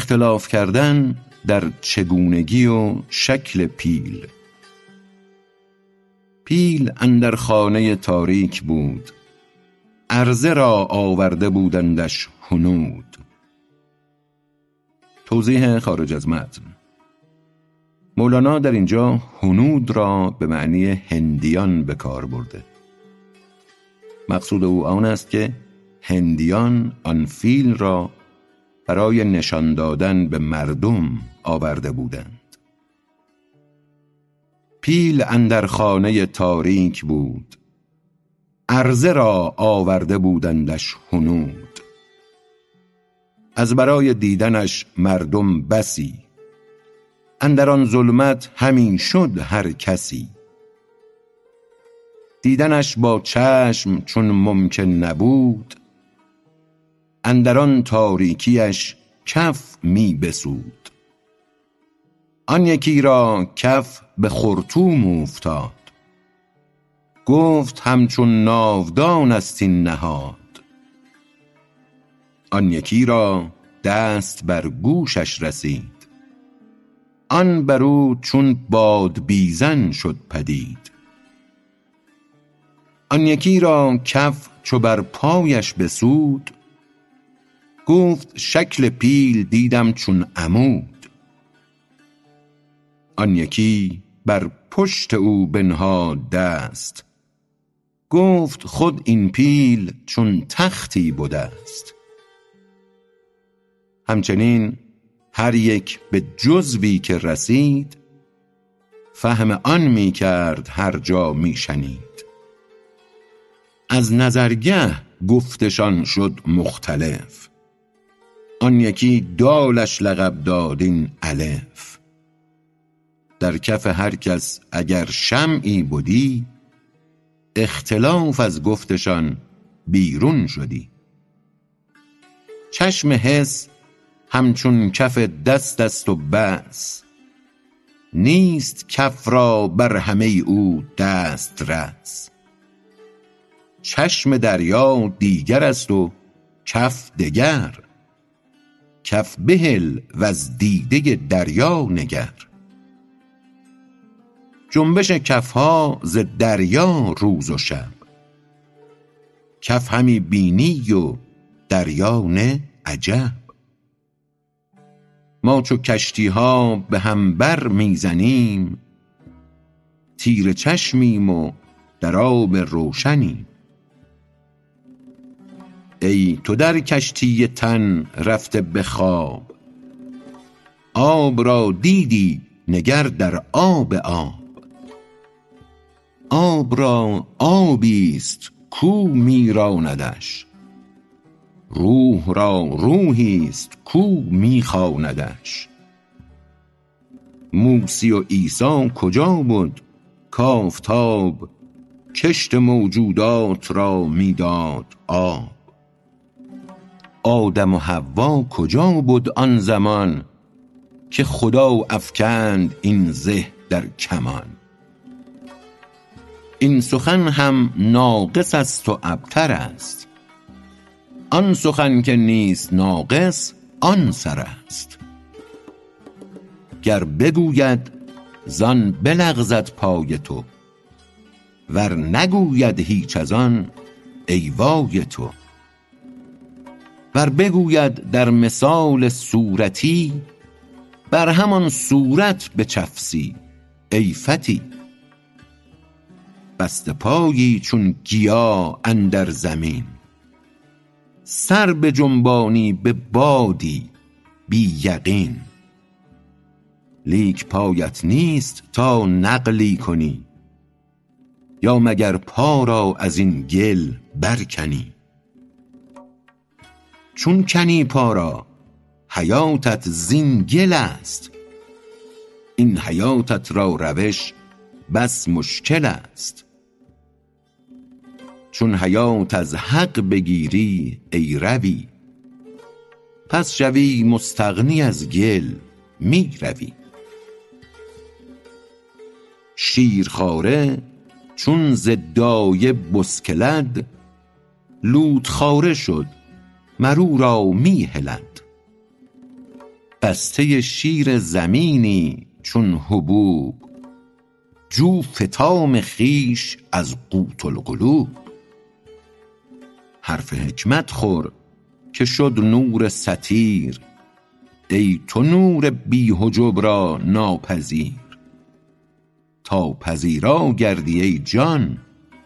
اختلاف کردن در چگونگی و شکل پیل. پیل اندر خانه تاریک بود. عرضه را آورده بودندش هنود. توضیح خارج از متن. مولانا در اینجا هنود را به معنی هندیان به کار برده. مقصود او آن است که هندیان آن فیل را برای نشان دادن به مردم آورده بودند. پیل اندر خانه تاریک بود. عرضه را آورده بودندش هنود از برای دیدنش مردم بسی. اندر آن ظلمت همین شد هر کسی. دیدنش با چشم چون ممکن نبود اندر آن تاریکیش کف می بسود. آن یکی را کف به خرطوم اوفتاد. گفت همچون ناودان است این نهاد. آن یکی را دست بر گوشش رسید. آن بر او چون بادبیزن شد پدید. آن یکی را کف چو بر پایش بسود گفت شکل پیل دیدم چون عمود. آن یکی بر پشت او بنهاد دست. گفت خود این پیل چون تختی بده است همچنین هر یک به جزوی که رسید فهم آن می کرد هر جا می شنید. از نظرگه گفتشان شد مختلف. آن یکی دالش لقب داد این الف. در کف هر کس اگر شمعی بدی اختلاف از گفتشان بیرون شدی. چشم حس همچون کف دست است و بس. نیست کف را بر همه او دست رس. چشم دریا دیگر است و کف دگر. کف بهل وز دیده دریا نگر. جنبش کفها ز دریا روز و شب. کف همی بینی و دریا نه عجب. ما چو کشتیها به هم بر می زنیم تیره چشمیم و در آب روشنیم. ای تو در کشتی تن رفته به خواب. آب را دیدی نگر در آب آب. آب را آبی است کو می راندش روح را روحی است کو می خواندش موسی و عیسی کجا بد کآفتاب کشت موجودات را می داد آب. آدم و حوا کجا بد آن زمان که خدا افکند این زه در کمان؟ این سخن هم ناقص است و ابتر است. آن سخن که نیست ناقص آن سر است. گر بگوید زان بلغزد پای تو ور نگوید هیچ از آن ای وای تو. ور بگوید در مثال صورتی بر همان صورت بچفسی ای فتی. بسته پایی چون گیا اندر زمین سر بجنبانی به بادی بی یقین. لیک پایت نیست تا نقلی کنی یا مگر پا را از این گل بر کنی چون کنی پا را حیاتت زین گل است. این حیاتت را روش بس مشکل است. چون حیات از حق بگیری ای روی پس شوی مستغنی از گل می روی. شیرخواره چون ز دایه بسکلد لوت خواره شد مر او را می هلد بسته شیر زمینی چون حبوب جو فطام خویش از قوت القلوب. حرف حکمت خور که شد نور ستیر ای تو نور بی حجب را ناپذیر. تا پذیرا گردی ای جان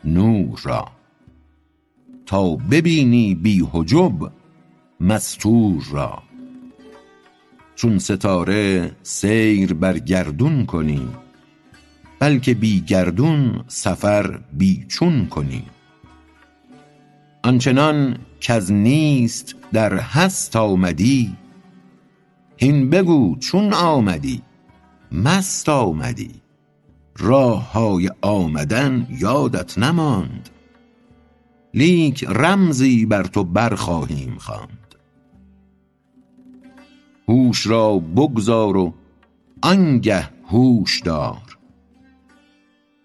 نور را. تا ببینی بی حجب مستور را. چون ستاره سیر بر گردون کنی بلکه بی گردون سفر بی چون کنی. آنچنان کز نیست در هست آمدی هین بگو چون آمدی مست آمدی. راه های آمدن یادت نماند لیک رمزی بر تو بر خواهیم خواند. هوش را بگذار و آنگه هوش دار.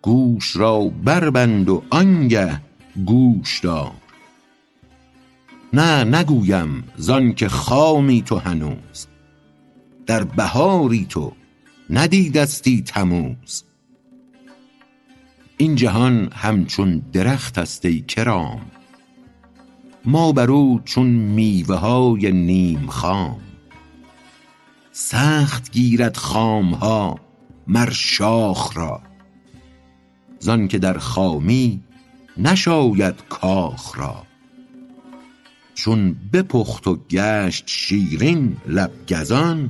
گوش را بربند و آنگه گوش دار. نه نگویم زانکه خامی تو هنوز. در بهاری تو ندیدستی تموز. این جهان همچون درخت است ای کرام. ما بر او چون میوه های نیم خام. سخت گیرد خام ها مر شاخ را. زانکه در خامی نشاید کاخ را. چون بپخت و گشت شیرین لب گزان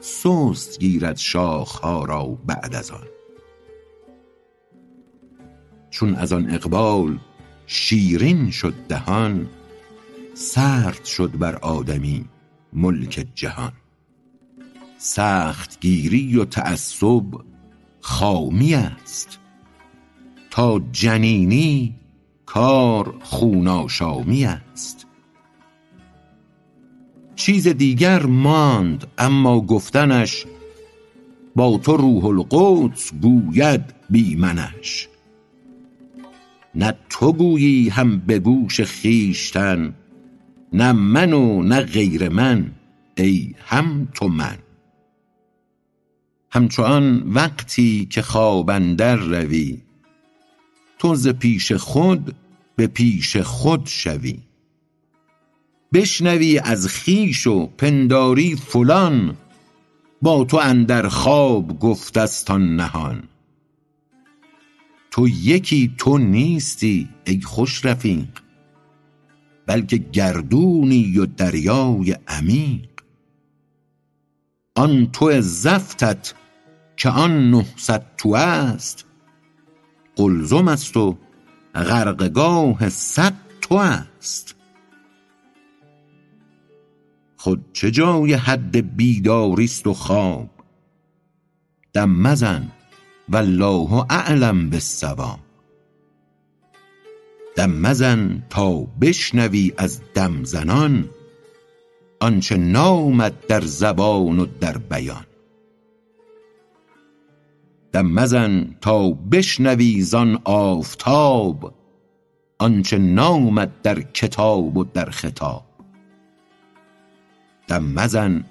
سست گیرد شاخ ها را بعد از آن. چون از آن اقبال شیرین شد دهان سرد شد بر آدمی ملک جهان. سخت گیری و تعصب خامی است. تا جنینی کار خون آشامی است. چیز دیگر ماند اما گفتنش با تو روح القدس گوید بی منش نه تو گویی هم به گوش خویشتن نه من و نه غیر من ای هم تو من. همچو آن وقتی که خواب اندر روی تو ز پیش خود به پیش خود شوی. بشنوی از خویش و پنداری فلان با تو اندر خواب گفته ست آن نهان. تو یکی تو نیستی ای خوش رفیق بلکه گردونی و دریای عمیق. آن تو زفتت که آن نهصد تو است. قلزم است و غرقه گاه صد تو است. خود چه جای حد بیداری است و خواب؟ دم مزن والله اعلم بالصواب. دم مزن تا بشنوی از دم زنان آنچه نامد در زبان و در بیان. دم مزن تا بشنوی زان آفتاب آنچه نامد در کتاب و در خطاب. دم مزن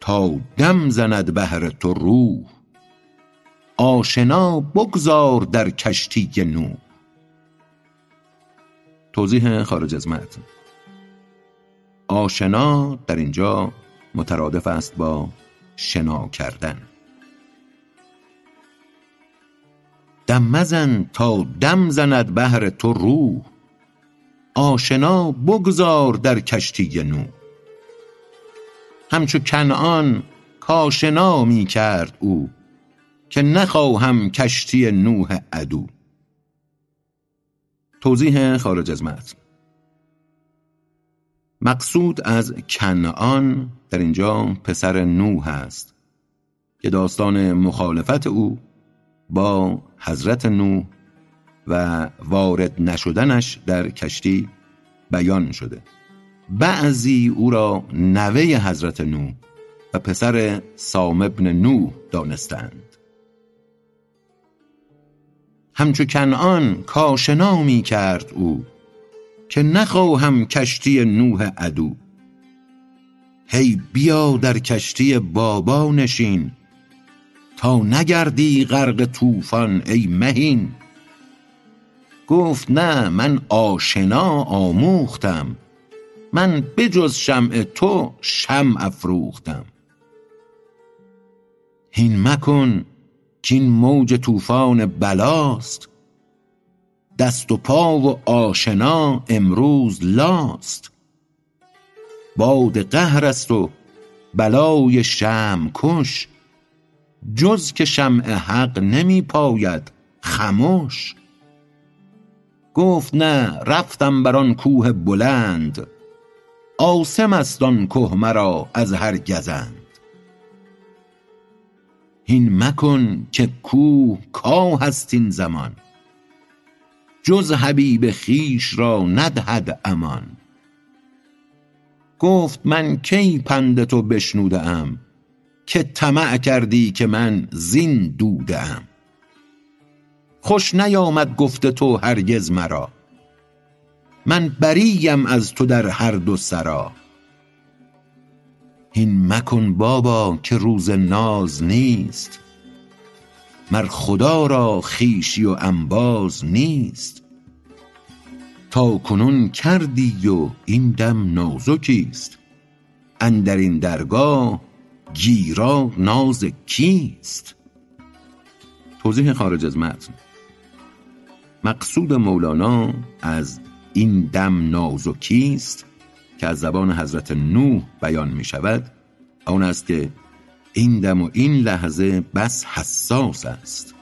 تا دم زند بهر تو روح آشنا بگذار در کشتی نوح. توضیح خارج از متن. آشنا در اینجا مترادف است با شنا کردن. دم مزن تا دم زند بهر تو روح. آشنا بگذار در کشتی نوح همچو کنعان کآشنا می کرد او که نخواهم کشتی نوح عدو. توضیح خارج از متن. مقصود از کنعان در اینجا پسر نوح است که داستان مخالفت او با حضرت نوح و وارد نشدنش در کشتی بیان شده. بعضی او را نوه حضرت نوح و پسر سام ابن نوح دانستند. همچو کنعان کآشنا می کرد او که نخواهم کشتی نوح عدو. هی بیا در کشتی بابا نشین تا نگردی غرق طوفان ای مهین. گفت نه من آشنا آموختم. من بجز شمع تو شمع افروختم. هین مکن کین موج طوفان بلاست. دست و پا و آشنا امروز لاست. باد قهر است و بلای شمع کش. جز که شمع حق نمی پاید خمش گفت نه رفتم بر آن کوه بلند. عاصم است آن که مرا از هر گزند. هین مکن که کوه کاه است این زمان. جز حبیب خویش را ندهد امان. گفت من کی پند تو بشنوده ام که طمع کردی که من زین دوده ام. خوش نیامد گفت تو هرگز مرا. من بری ام از تو در هر دو سرا. هین مکن بابا که روز ناز نیست. مر خدا را خویشی و انباز نیست. تا کنون کردی و این دم نازکی است. اندرین درگاه گیرا ناز کیست؟ توضیح خارج از متن. مقصود مولانا از این دم نازکی است که از زبان حضرت نوح بیان می شود آن است که این دم و این لحظه بس حساس است.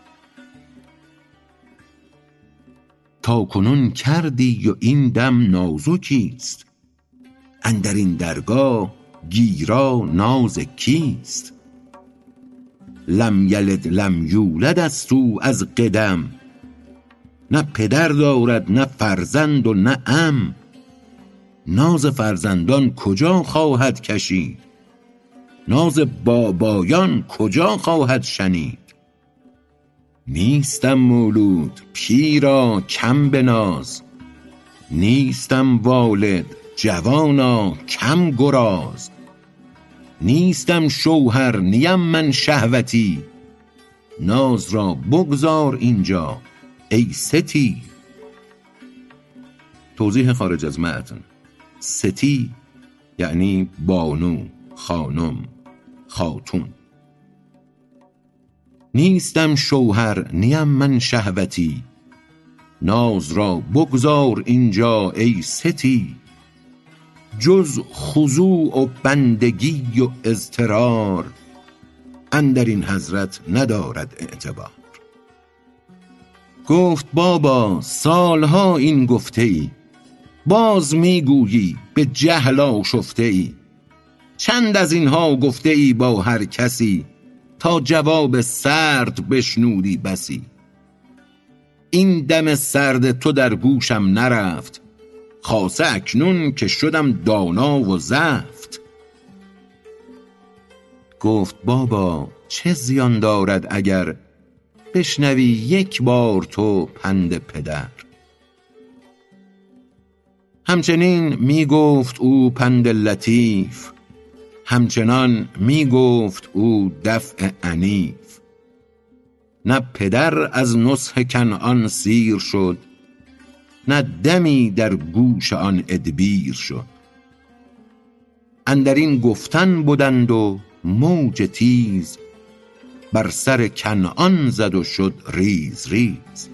تا کنون کردی و این دم نازکی است اندر این درگاه گیرا ناز کیست؟ لم یلد لم یولد است او از قدم. نه پدر دارد نه فرزند و نه عم. ناز فرزندان کجا خواهد کشید؟ ناز بابایان کجا خواهد شنید؟ نیستم مولود پیرا کم بناز نیستم والد جوانا کم گراز. نیستم شوهر نیم من شهوتی ناز را بگذار اینجا ای ستی. توضیح خارج از متن. ستی یعنی بانو خانم خاتون. نیستم شوهر نیم من شهوتی ناز را بگذار اینجا ای ستی. جز خضوع و بندگی و اضطرار اندر این حضرت ندارد اعتبار. گفت بابا سالها این گفته ای باز می گویی به جهل آشفته ای چند از اینها گفته ای با هر کسی تا جواب سرد بشنودی بسی. این دم سرد تو در گوشم نرفت خاصه اکنون که شدم دانا و زفت. گفت بابا چه زیان دارد اگر بشنوی یک بار تو پند پدر؟ همچنین می گفت او پند لطیف همچنان می گفت او دفع عنیف. نه پدر از نصح کنعان سیر شد نه دمی در گوش آن ادبیر شد اندرین گفتن بدند و موج تیز بر سر کنعان زد و شد ریز ریز.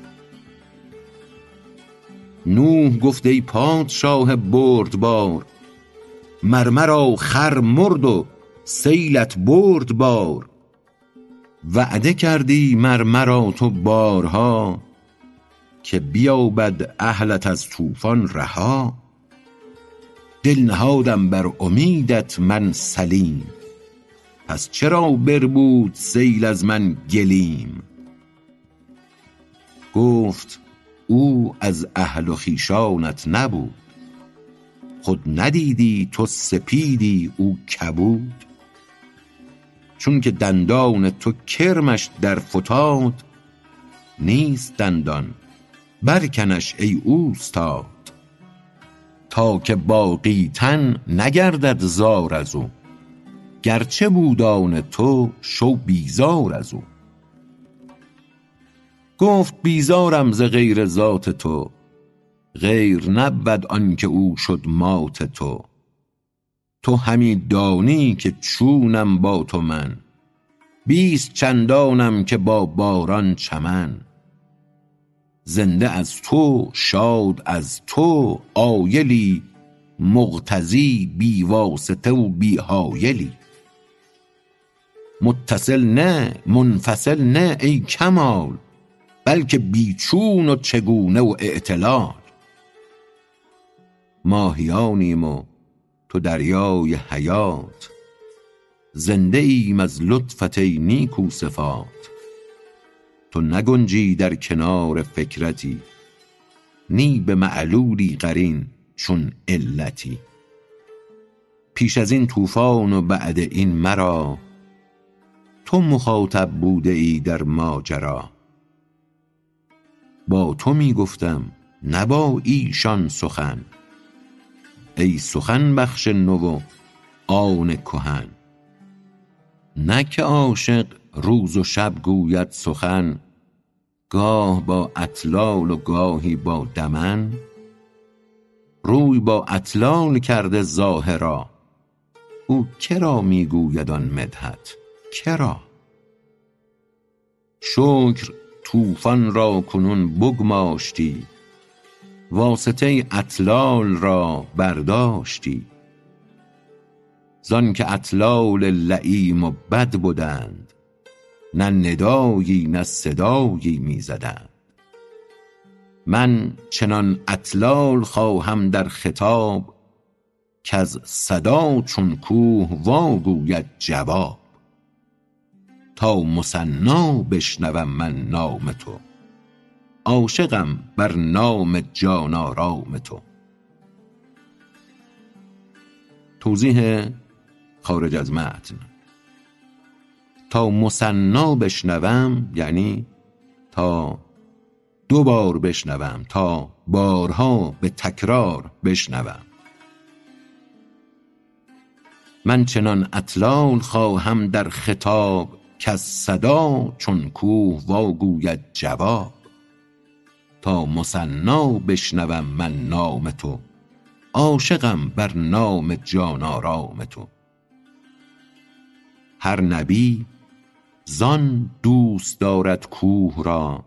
نوح گفت ای پادشاه بردبار مر مرا خر مرد و سیلت برد بار وعده کردی مر مرا تو بارها که بیابد اهلت از طوفان رها دل نهادم بر امیدت من سلیم. پس چرا بربود سیل از من گلیم؟ گفت او از اهل و خویشانت نبود. خود ندیدی تو سپیدی او کبود. چون که دندان تو کرمش در فتاد نیست دندان برکنش ای اوستاد تا که باقی تن نگردد زار از او. گرچه بودان تو شو بیزار از او. گفت بیزارم ز غیر ذات تو غیر نبود آنکه او شد مات تو. تو همی دانی که چونم با تو من بیست چندانم که با باران چمن. زنده از تو شاد از تو عایلی مغتذی بی واسطه و بی حایلی. متصل نه منفصل نه ای کمال بلکه بی چون و چگونه و اعتلال. ماهیانیم و تو دریای حیات زنده ایم از لطفت ای نیکو صفات. تو نگنجی در کنار فکرتی نی به معلولی قرین چون علتی. پیش از این طوفان و بعد این مرا تو مخاطب بوده ای در ماجرا. با تو می گفتم نه با ایشان سخن. ای سخن بخش نو و آن کهن. نه عاشق روز و شب گوید سخن گاه با اطلال و گاهی با دمن. روی با اطلال کرده ظاهرا او کرا می گوید آن مدحت؟ کرا؟ شکر طوفان را کنون بگماشتی واسطه اطلال را برداشتی. زانکه اطلال لییم و بد بدند نه ندایی نه صدایی می زدند من چنان اطلال خواهم در خطاب کز صدا چون کوه وا گوید جواب. تا مثنا بشنوم من نام تو عاشقم بر نام جان آرام تو. توضیح خارج از متن. تا مثنا بشنوم یعنی تا دو بار بشنوم تا بارها به تکرار بشنوم. من چنان اطلال خواهم در خطاب کز صدا چون کوه وا گوید جواب. تا مثنا بشنوم من نام تو عاشقم بر نام جان آرام تو. هر نبی زان دوست دارد کوه را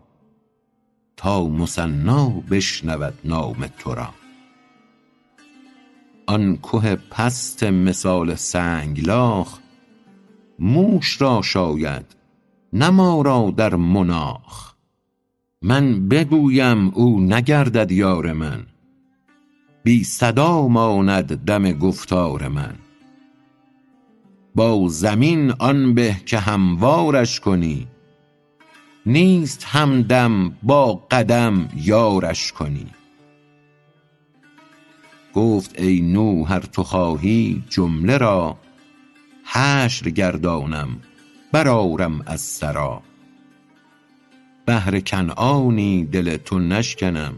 تا مثنا بشنود نام تو را. آن که پست مثال سنگلاخ موش را شاید نه ما را در مناخ. من بگویم او نگردد یار من بی صدا ماند دم گفتار من. با زمین آن به که هموارش کنی. نیست همدم با قدم یارش کنی. گفت ای نوح ار تو خواهی جمله را حشر گردانم برآرم از ثری بهر کنعانی دل تو نشکنم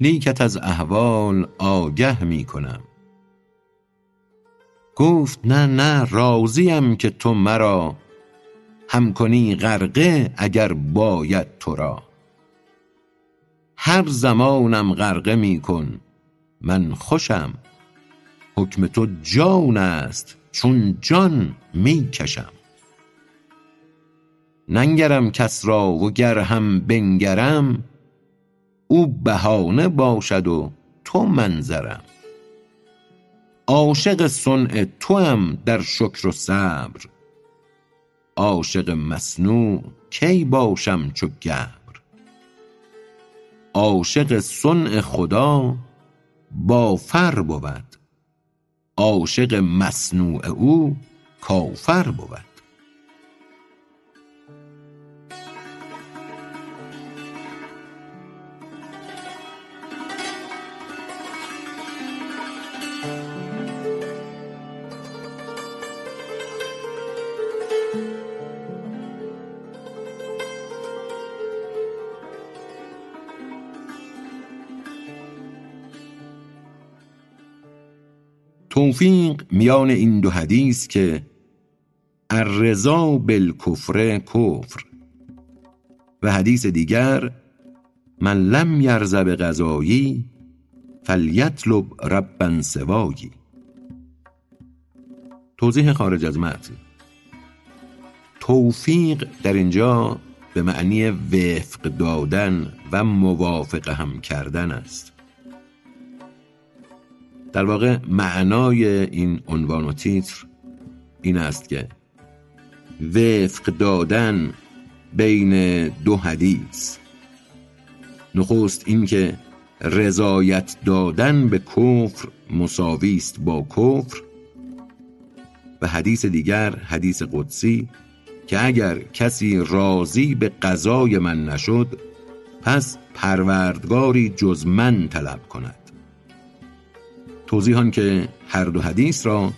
لیکت از احوال آگه می کنم. گفت نه نه راضیم که تو مرا. هم کنی غرقه اگر باید تو را. هر زمانم غرقه می کن من خوشم. حکم تو جان است چون جان می کشم. ننگرم کس را و گر هم بنگرم او بهانه باشد و تو منظرم. عاشق صنع توام در شکر و صبر. عاشق مصنوع کی باشم چو گبر؟ عاشق صنع خدا با فر بود. عاشق مصنوع او کافر بود. توفیق میان این دو حدیث که الرضا بالکفر کفر و حدیث دیگر من لم یرزب غذایی فلیطلب ربا سوایی. توضیح خارج از متن. توفیق در اینجا به معنی وفق دادن و موافق هم کردن است. در واقع معنای این عنوان و تیتر این است که وفق دادن بین دو حدیث. نخست اینکه رضایت دادن به کفر مساوی است با کفر و حدیث دیگر حدیث قدسی که اگر کسی راضی به قضای من نشد پس پروردگاری جز من طلب کند. توضیحان که هر دو حدیث را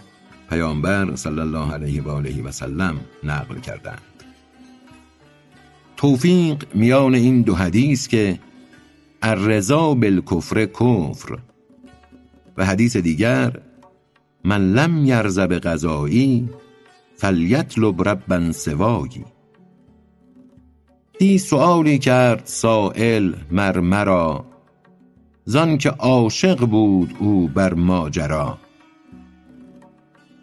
پیامبر صلی الله علیه و آله و سلم نقل کردند. توفیق میان این دو حدیث که الرضا بالکفر کفر و حدیث دیگر من لم یرزب قضایی فلیطلب ربا سوایی. دی سؤالی کرد سائل مر مرا زان که عاشق بود او بر ماجرا.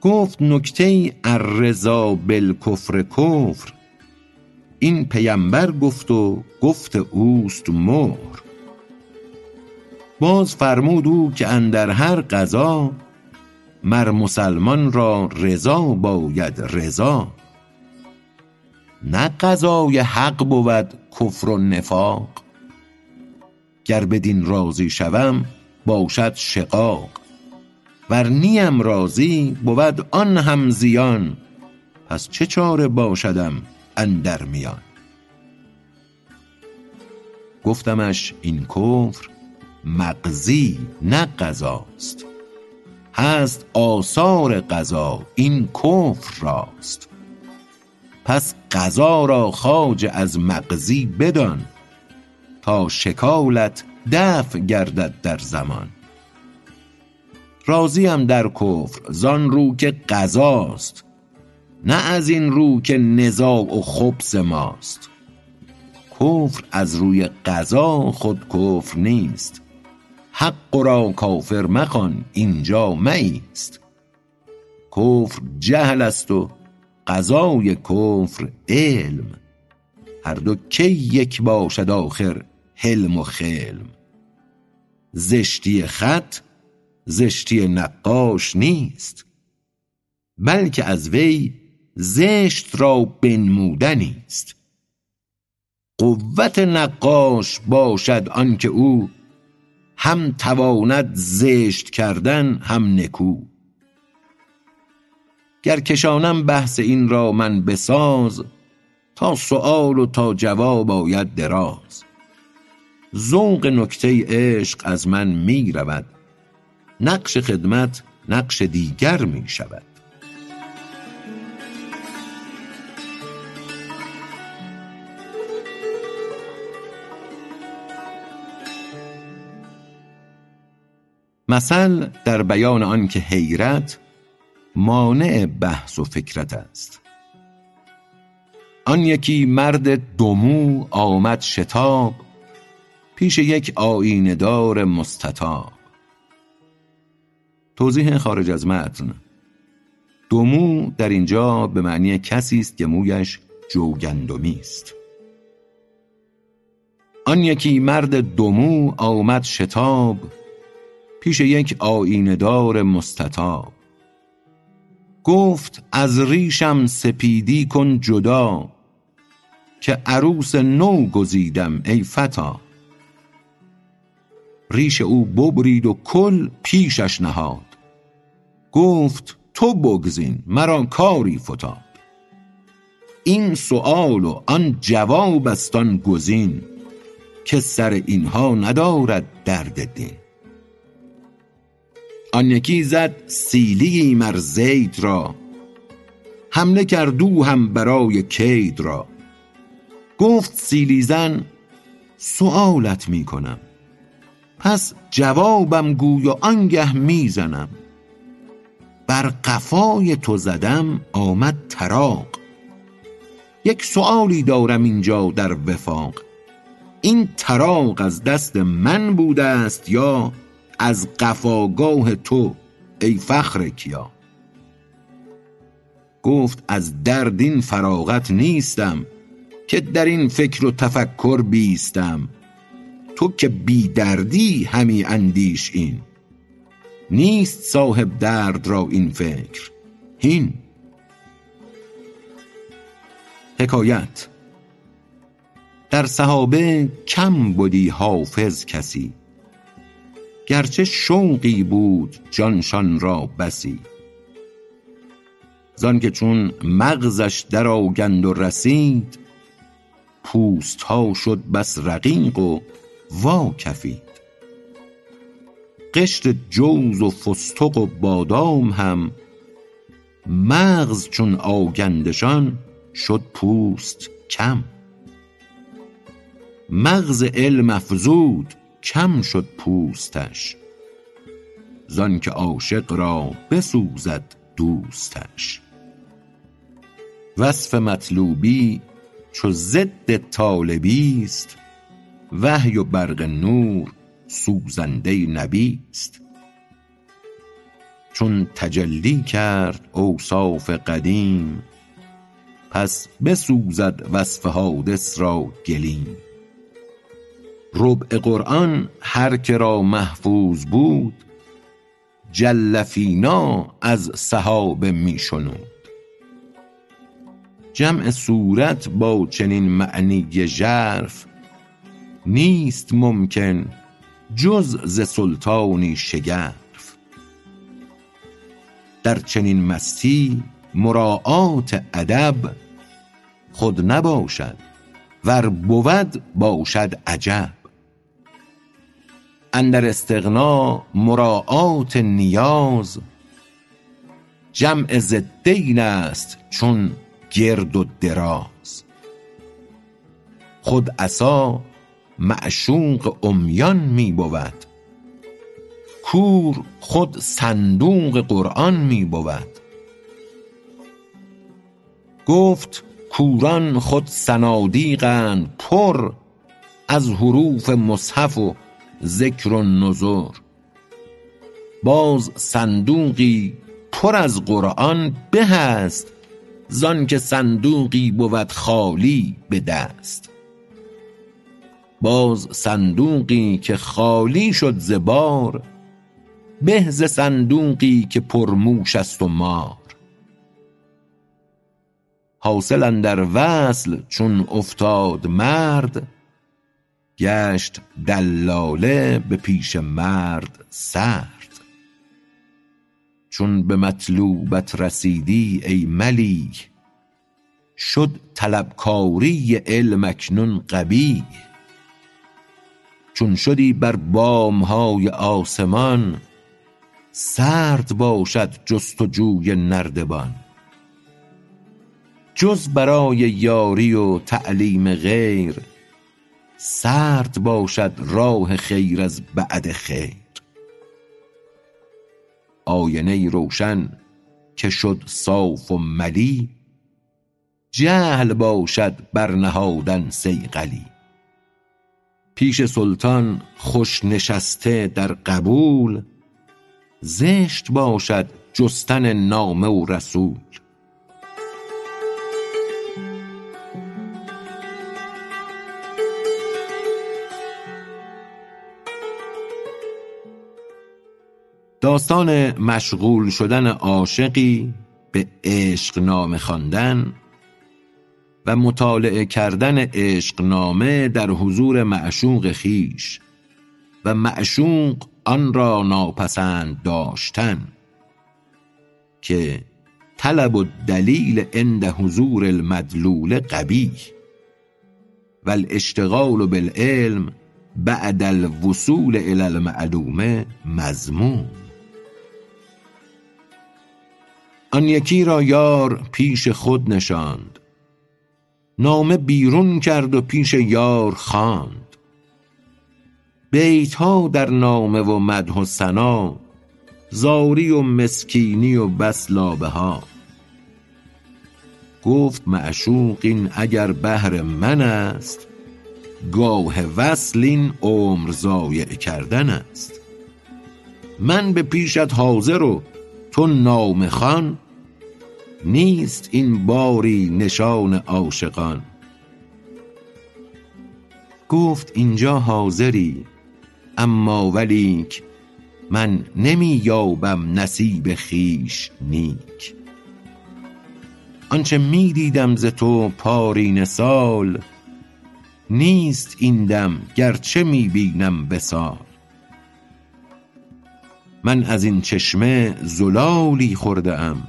گفت نکته الرضا بالکفر کفر. این پیمبر گفت و گفت اوست مهر. باز فرمود او که اندر هر قضا مر مسلمان را رضا باید رضا. نه قضای حق بود کفر و نفاق. گر بدین راضی شوم باشد شقاق. ور نیم راضی بود آن هم زیان. پس چه چاره باشدم اندر میان؟ گفتمش این کفر مغزی نه قضاست هست آثار قضا این کفر راست. پس قضا را خواجه از مغزی بدان. تا شکالت دفع گردد در زمان. راضیم در کفر زان رو که قضاست نه از این رو که نزاع و خبث ماست. کفر از روی قضا خود کفر نیست حق را کافر مخوان اینجا مه ایست کفر جهل است و قضای کفر علم هر دو کی یک باشد آخر حلم و خلم. زشتی خط زشتی نقاش نیست. بلکه از وی زشت را بنمودنی است قوت نقاش باشد آنکه او هم تواند زشت کردن هم نکو. گر کشانم بحث این را من بساز تا سؤال و تا جواب آید دراز. ذوق نکته عشق از من می رود نقش خدمت نقش دیگر می شود مثل در بیان آن که حیرت مانع بحث و فکرت است. آن یکی مرد دومو آمد شتاب پیش یک آیینه دار مستطاب توضیح خارج از متن. دومو در اینجا به معنی کسی است که مویش جوگندمی است. آن یکی مرد دومو آمد شتاب پیش یک آیینه دار مستطاب گفت از ریشم سپیدی کن جدا که عروس نو گزیدم ای فتی ریش او ببرید و کل پیشش نهاد. گفت تو بگزین مرا کاری فتاد. این سؤال و آن جواب است آن گزین که سر اینها ندارد درد دین. آن یکی زد سیلی مر زید را حمله کرد او هم برای کید را. گفت سیلی زن سؤالت می کنم. پس جوابم گوی و آنگه می زنم بر قفای تو زدم آمد تراق یک سؤالی دارم اینجا در وفاق. این تراق از دست من بوده است یا از قفاگاه تو ای فخر کیا؟ گفت از درد این فراغت نیستم که در این فکر و تفکر بیستم. تو که بی دردی همی اندیش این. نیست صاحب درد را این فکر. هین. حکایت. در صحابه کم بودی حافظ کسی. گرچه شوقی بود جانشان را بسی. زانکه چون مغزش در آگند و رسید پوست ها شد بس رقیق و وا کفید قشر جوز و فستق و بادام هم. مغز چون آگندشان شد پوست کم. مغز علم افزود کم شد پوستش. زانکه عاشق را بسوزد دوستش. وصف مطلوبی چو ضد طالبی است. وحی و برق نور سوزنده نبی است. چون تجلی کرد اوصاف قدیم پس بسوزد وصف حادث را گلیم. ربع قرآن هر که را محفوظ بود جل فینا از صحابه می شنود. جمع صورت با چنین معنی ژرف نیست ممکن جز ز سلطانی شگرف. در چنین مستی مراعات ادب خود نباشد ور بود باشد عجب. اندر استغنا مراعات نیاز جمع ضدین است چون گرد و دراز. خود عصا معشوق عمیان می بود. کور خود صندوق قرآن می بود. گفت کوران خود صنادیقند پر از حروف مصحف و ذکر و نذر. باز صندوقی پر از قرآن به است زانکه صندوقی بود خالی به دست. باز صندوقی که خالی شد ز بار به ز صندوقی که پر موش است و مار. حاصل اندر وصل چون افتاد مرد گشت دلاله به پیش مرد سرد. چون به مطلوبت رسیدی ای ملیح شد طلبکاری علم اکنون قبیح. چون شدی بر بام های آسمان سرد باشد جستجوی نردبان. جز برای یاری و تعلیم غیر سرد باشد راه خیر از بعد خیر. آینه روشن که شد صاف و ملی جهل باشد بر نهادن صیقلی. پیش سلطان خوش نشسته در قبول زشت باشد جستن نامه و رسول. داستان مشغول شدن عاشقی به عشقنامه خواندن و مطالعه کردن عشقنامه در حضور معشوق خویش و معشوق آن را ناپسند داشتن که طلب الدلیل عند حضور المدلول قبیح و الاشتغال بالعلم بعد الوصول الی المعلومه مذموم. آن یکی را یار پیش خود نشاند نامه بیرون کرد و پیش یار خواند. بیت ها در نامه و مدح و ثنا زاری و مسکینی و بس لابه ها گفت معشوق این اگر بهر من است گاه وصل این عمر ضایع کردن است. من به پیشت حاضر و تو نامه خوان نیست این باری نشان عاشقان. گفت اینجا حاضری اما ولیک من نمی یابم نصیب خویش نیک. آنچه می دیدم ز تو پارینه سال نیست این دم گرچه می بینم وصال. من از این چشمه زلالی خورده ام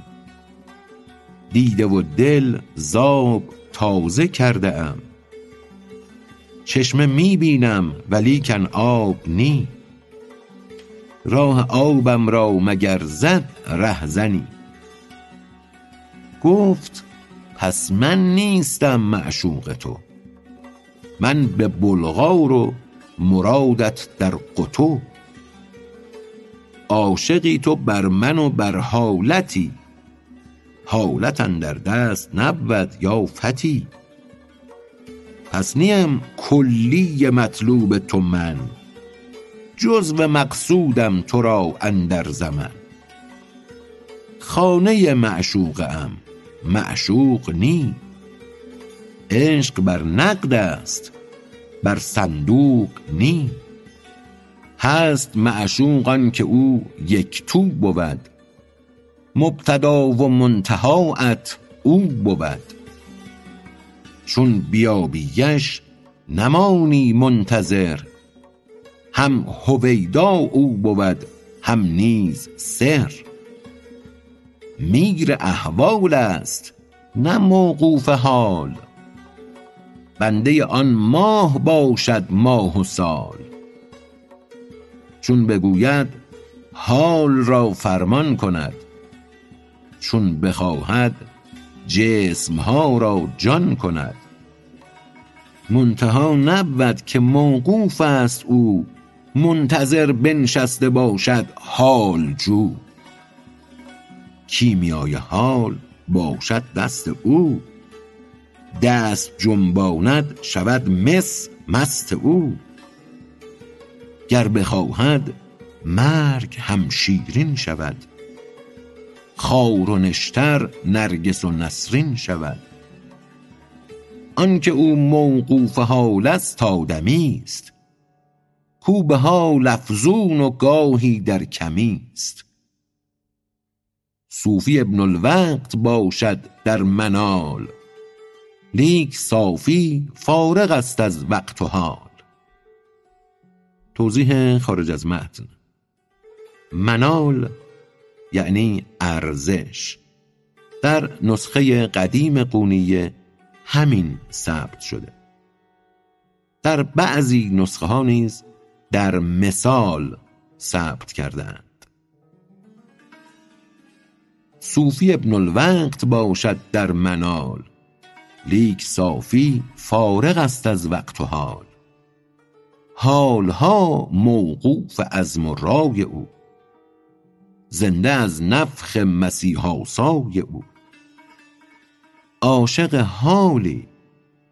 دیده و دل ز آب تازه کرده ام. چشمه می بینم ولیکن آب نی. راه آبم را مگر زد رهزنی گفت پس من نیستم معشوق تو. من به بلغار و مرادت در قتو عاشقی تو بر من و بر حالتی. حالت اندر دست نبود یا فتی. پس نیم کلی مطلوب تو من جزو مقصودم تو را اندر زمن. خانه معشوقه ام معشوق نی. عشق بر نقد است بر صندوق نی. هست معشوق آنکه او یکتو بود. مبتدا و منتهاات او بود. چون بیابیش نمانی منتظر هم هویدا او بود هم نیز سر. میر احوال است نه موقوف حال. بنده آن ماه باشد ماه و سال. چون بگوید حال را فرمان کند. چون بخواهد جسم ها را جان کند. منتها نبود که موقوف است او منتظر بنشسته باشد حال جو. کیمیای حال باشد دست او دست جنباند شود مس مست او. گر بخواهد مرگ هم شیرین شود. خار و نشتر نرگس و نسرین شود. آنکه او موقوف حال است آدمی است. کو به حال افزون و گاهی در کمی است. صوفی ابن الوقت باشد در منال. لیک صافی فارغ است از وقت و حال. توضیح خارج از متن. منال یعنی ارزش. در نسخه قدیم قونیه همین ثبت شده. در بعضی نسخه ها نیز در مثال ثبت کردند صوفی ابن الوقت باشد در منال. لیک صافی فارغ است از وقت و حال. حالها موقوف عزم و رای او. زنده از نفخ مسیح آسای او. عاشق حالی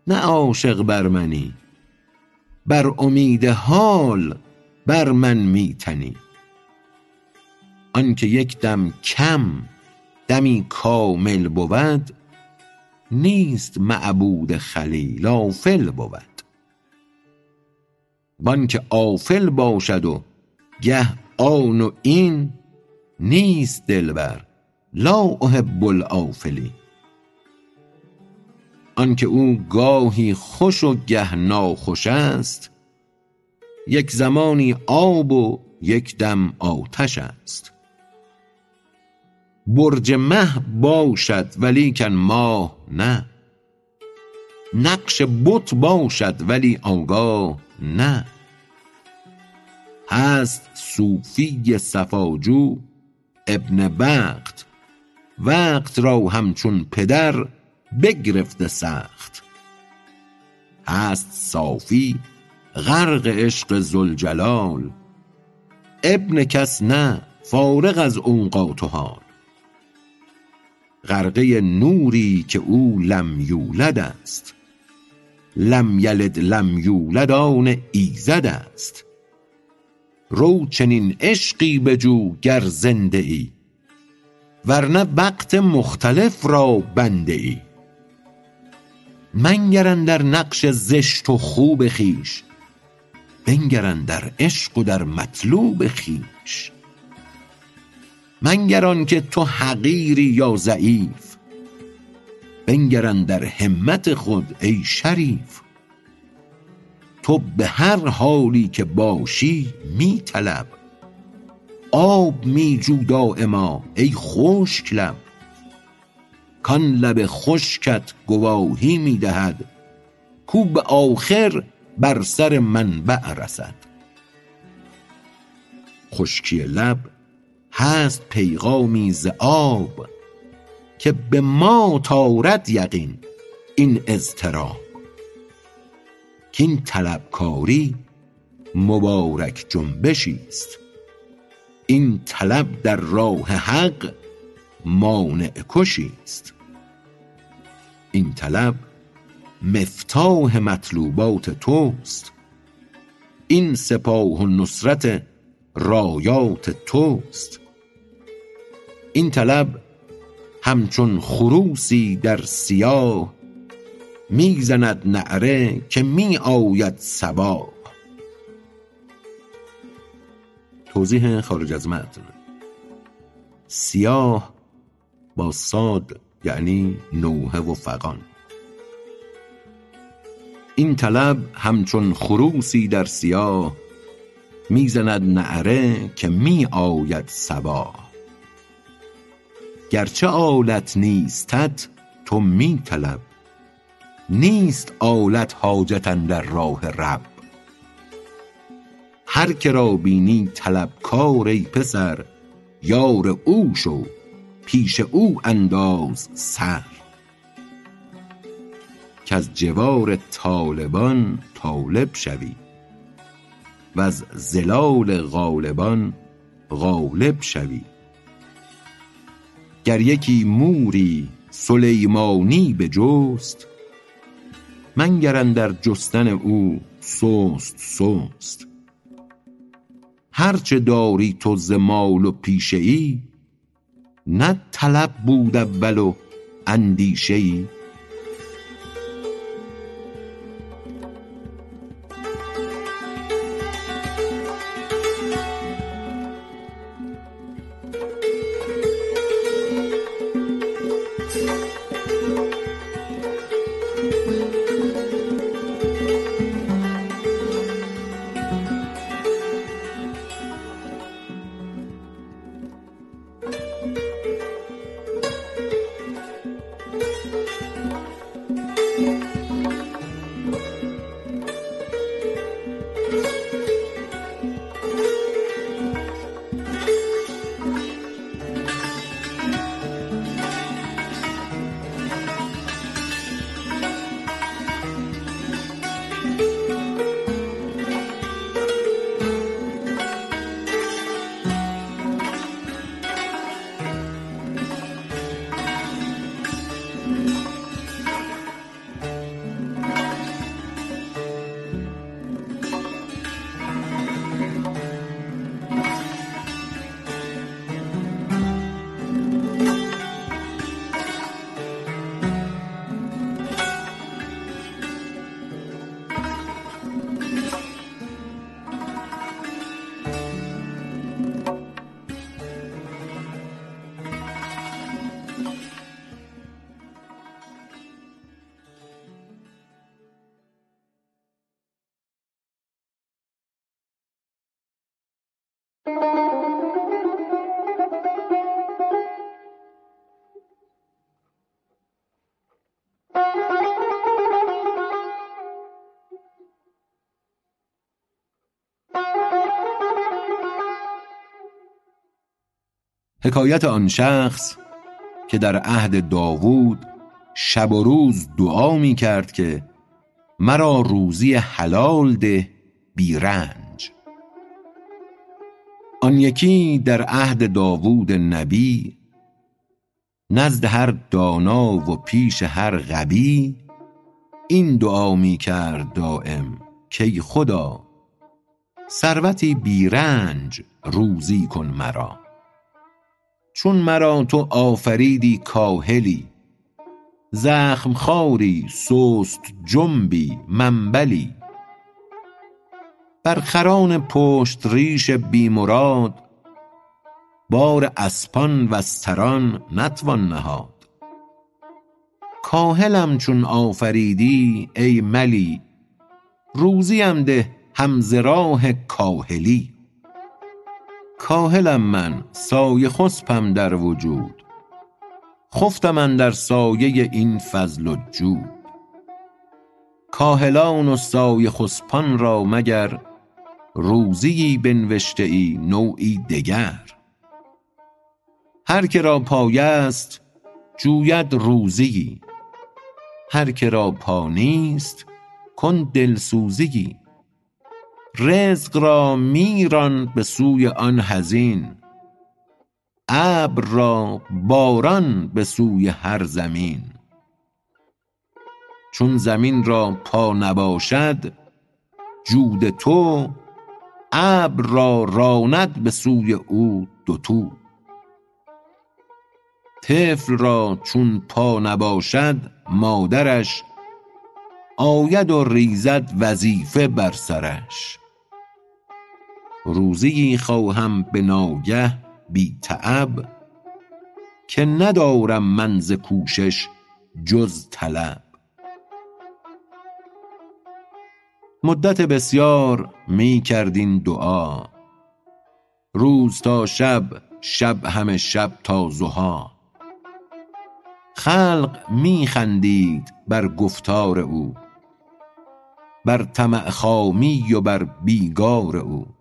نه عاشق بر منی. بر امید حال بر من می تنی آنکه یک دم کم دمی کامل بود نیست معبود خلیل آفل بود. وآنکه آفل باشد و گه آن و این نیست دلبر. لا احب الآفلین آنکه او گاهی خوش و گه ناخوش است یک زمانی آب و یک دم آتش است. برج مه باشد ولیکن ماه نه. نقش بت باشد ولی آگاه نه. هست صوفی صفاجو ابن وقت وقت را همچون پدر بگرفته سخت. هست صافی غرق عشق ذوالجلال. ابن کس نه فارغ از اوقات و حال. غرقه نوری که او لم یولد است. لم یلد لم یولد آن ایزد است. رو چنین عشقی بجو گر زنده ای ورنه وقت مختلف را بنده ای. منگر در نقش زشت و خوب خویش بنگر در عشق و در مطلوب خویش. منگر که تو حقیری یا ضعیف بنگر در همت خود ای شریف. تو به هر حالی که باشی می طلب آب می جو دایما ای خشک لب. کان لب خشکت گواهی می دهد کو به آخر بر سر منبع رسد. خشکی لب هست پیغامی ز آب که به ما تارد یقین این اضطراب. کین طلبکاری مبارک جنبشی است. این طلب در راه حق مانع کشی است. این طلب مفتاح مطلوبات توست. این سپاه و نصرت رایات توست. این طلب همچون خروسی در سیاه می‌زند نعره که می آید صبا. توضیح خارج از متن. سیاه با ساد یعنی نوحه و فقان این طلب همچون خروسی در سیاه می‌زند نعره که می آید صبا. گرچه آلت نیستت تو می طلب نیست آلت حاجت اندر راه رب. هر که را بینی طلبکار ای پسر یار او شو پیش او انداز سر. کز جوار طالبان طالب شوی وز ظلال غالبان غالب شوی. گر یکی موری سلیمانی بجست منگر اندر جستن او سست سست. هرچه داری تو ز مال و پیشه ای نه طلب بود اول و اندیشه ای حکایت آن شخص که در عهد داوود شب و روز دعا می کرد که مرا روزی حلال ده بی رنج. آن یکی در عهد داوود نبی نزد هر دانا و پیش هر غبی این دعا می کرد دایم کای خدا ثروتی بی رنج روزی کن مرا. چون مرا تو آفریدی کاهلی زخم خواری سست جنبی منبلی. بر خران پشت ریش بی مراد بار اسپان و استران نتوان نهاد. کاهلم چون آفریدی ای ملی روزیم ده هم ز راه کاهلی. کاهلم من سایه خسپم در وجود. خفتم اندر سایه این فضل و جود. کاهلان و سایه خسپان را مگر روزیی بنوشته ای نوعی دگر. هر که را پای است جوید روزیی. هر که را پا نیست کن دلسوزیی. رزق را می ران به سوی آن حزین. ابر را باران به سوی هر زمین. چون زمین را پا نباشد جود تو ابر را راند به سوی او دوتو طفل را چون پا نباشد مادرش آید و ریزد وظیفه بر سرش. روزیی خواهم به ناگه بی تعب که ندارم من ز کوشش جز طلب. مدت بسیار می کرد این دعا روز تا شب شب همه شب تا ضحی خلق می خندید بر گفتار او بر طمع خامی و بر بیگار او.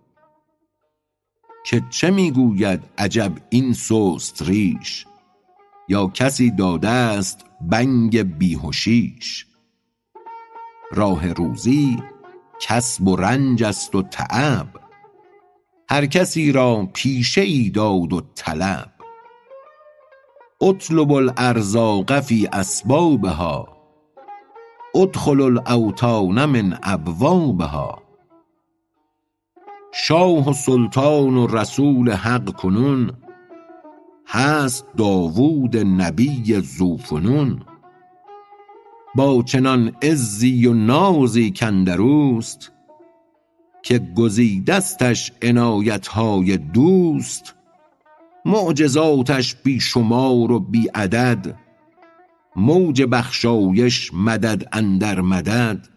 که چه می گوید عجب این سست ریش؟ یا کسی داده است بنگ بیهشیش راه روزی کسب و رنج است و تعب هر کسی را پیشه ای داد و طلب. اطلبوا الارزاق فی اسبابها ادخلوا الاوطان من ابوابها. شاه و سلطان و رسول حق کنون هست داوود نبی ذوفنون. با چنان عزی و نازی کاندروست که گزیدستش عنایتهای دوست معجزاتش بی شمار و بی عدد موج بخشایش مدد اندر مدد.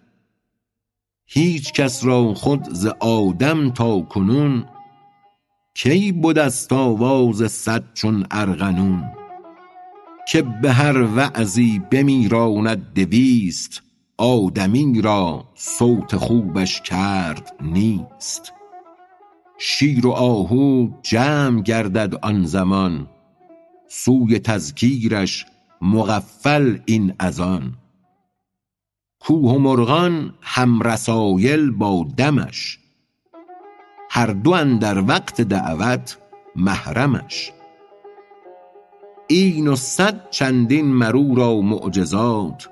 هیچ کس را خود ز آدم تا کنون کی بدست آواز صد چون ارغنون؟ که به هر وعظی بمیراند دویست آدمی را صوت خوبش کرد نیست. شیر و آهو جمع گردد آن زمان سوی تذکیرش مغفل این از آن. کوه و مرغان هم رسایل با دمش. هر دو اندر وقت دعوت محرمش. این و صد چندین مر او را معجزات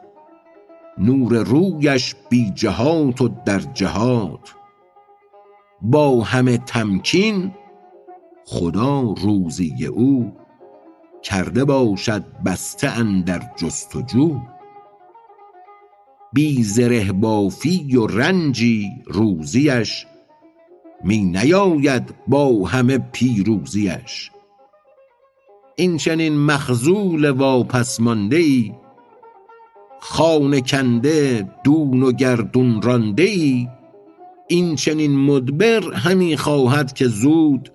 نور رویش بی جهات و در جهات. با همه تمکین خدا روزی او کرده باشد بسته اندر جست و جو بی زره بافی و رنجی روزیش می نیاید با همه پیروزیش. این چنین مخذول واپس مانده ای خانه کنده دون و گردون رانده ای این چنین مدبر همی خواهد که زود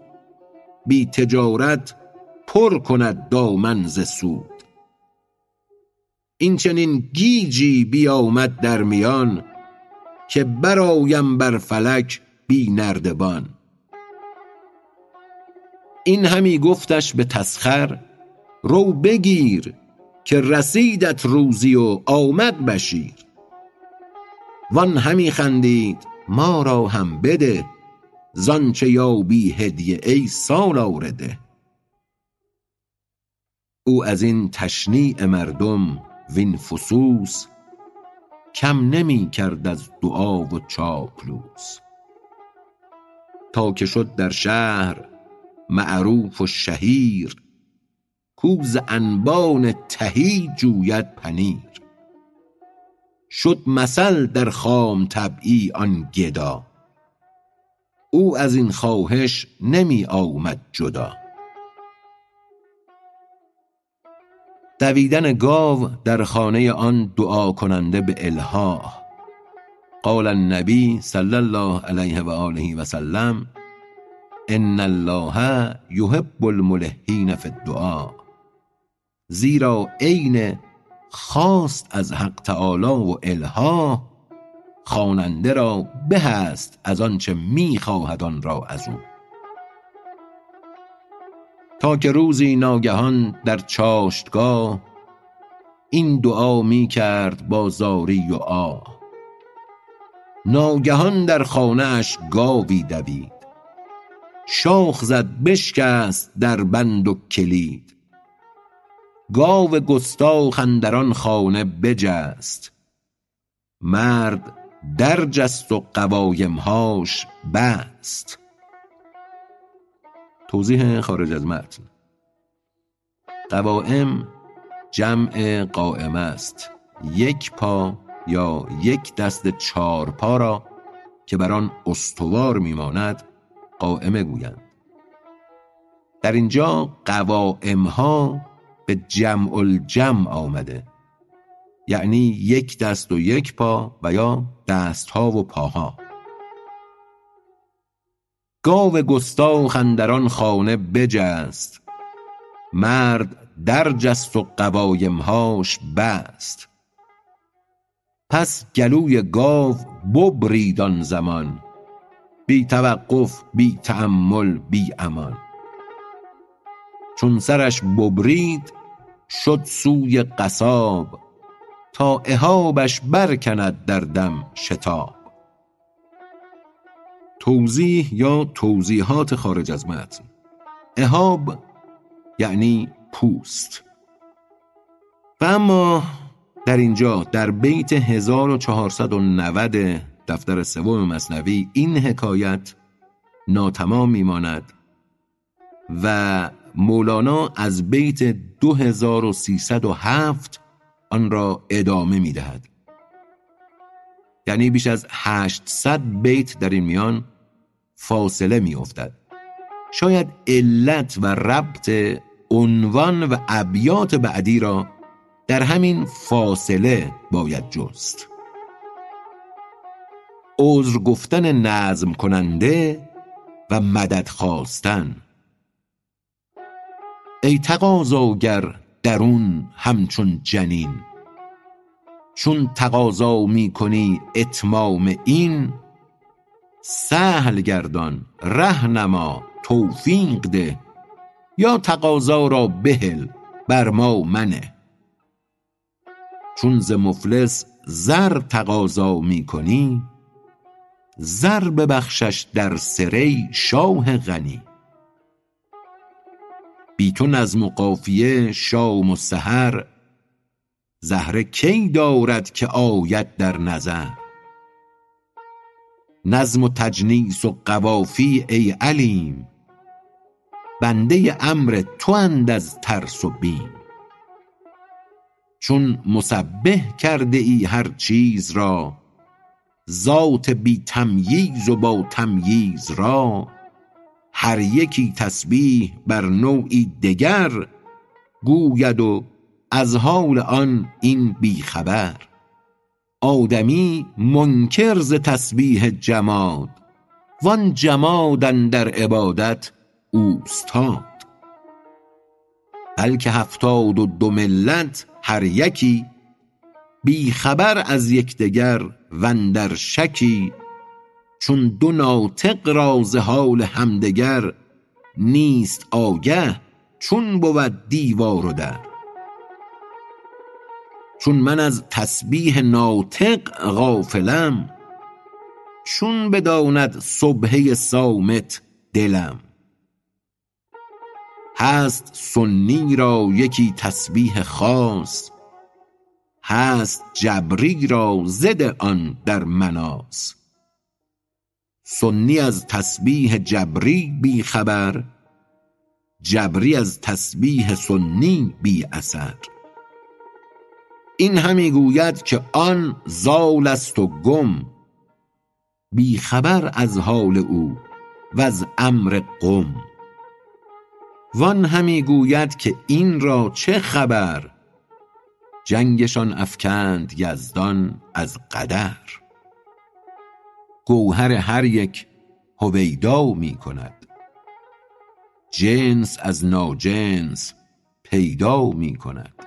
بی تجارت پر کند دامن ز سود. این چنین گیجی بیامد در میان که برآیم بر فلک بی نردبان. این همی گفتش به تسخر رو بگیر که رسیدت روزی و آمد بشیر. وان همی خندید ما را هم بده زانچه یابی هدیه ای سال آورده. او از این تشنیع مردم وین فسوس کم نمی کرد از دعا و چاپلوس. تا که شد در شهر معروف و شهیر کو ز انبان تهی جوید پنیر. شد مثل در خام طبعی آن گدا. او از این خواهش نمی آمد جدا. دویدن گاو در خانه آن دعا کننده به الحاح قال النبی صلی الله علیه و آله و سلم ان الله یحب الملحین فی الدعا زیرا عین خواست از حق تعالی و الحاح خواننده را به است از آنچه می خواهد آن را از او. تا که روزی ناگهان در چاشتگاه این دعا می کرد با زاری و آه. ناگهان در خانه اش گاوی دوید. شاخ زد بشکست در بند و کلید. گاو گستاخ خانه بجست. مرد در جست و قوایمهاش بست. توضیح خارج از متن قوایم جمع قائمه است. یک پا یا یک دست چار پا را که بر آن استوار میماند قائمه گویند. در اینجا قوائم ها به جمع الجمع آمده. یعنی یک دست و یک پا و یا دست ها و پاها. گاو گستاخ اندر آن خانه بجست. مرد در جست و قوایمهاش بست. پس گلوی گاو ببرید آن زمان. بی توقف بی تأمل بی امان. چون سرش ببرید شد سوی قصاب. تا اهابش برکند در دم شتاب. توضیح یا توضیحات خارج از متن. اهاب یعنی پوست. و اما در اینجا در بیت 1490 دفتر سوم مصنوی این حکایت ناتمام میماند و مولانا از بیت 2307 آن را ادامه می‌دهد. یعنی بیش از 800 بیت در این میان فاصله میافتد. شاید علت و ربط عنوان و ابیات بعدی را در همین فاصله باید جست. عذر گفتن نظم کننده و مدد خواستن. ای تقاضاگر درون همچون جنین چون تقاضا می کنی اتمام این سهل گردان رهنما توفیق ده. یا تقاضا را بهل بر ما منه. چون ز مفلس زر تقاضا می کنی زر ببخشش در سری شاه غنی. بی تو نظم و قافیه شام و سحر زهره کی دارد که آید در نظر؟ نظم و تجنیس و قوافی ای علیم. بنده امر تواند از ترس و بیم. چون مسبح کرده ای هر چیز را ذات بی تمییز و با تمییز را هر یکی تسبیح بر نوعی دگر گوید و از حال آن این بی خبر آدمی منکر ز تسبیح جماد وان جماد اندر عبادت اوستاد. بلکه هفتاد و دو ملت هر یکی بی خبر از یکدیگر و اندر شکی چون دو ناطق را ز حال همدگر نیست آگه چون بود دیوار و در. چون من از تسبیح ناطق غافلم چون بداند صبحه سامت دلم. هست سنی را یکی تسبیح خاص هست جبری را ضد آن در مناس سنی از تسبیح جبری بی خبر جبری از تسبیح سنی بی اثر. این همی گوید که آن زال است و گم. بی خبر از حال او وز امر قم. وان همی گوید که این را چه خبر؟ جنگشان افکند یزدان از قدر. گوهر هر یک هویدا می کند. جنس از ناجنس پیدا می کند.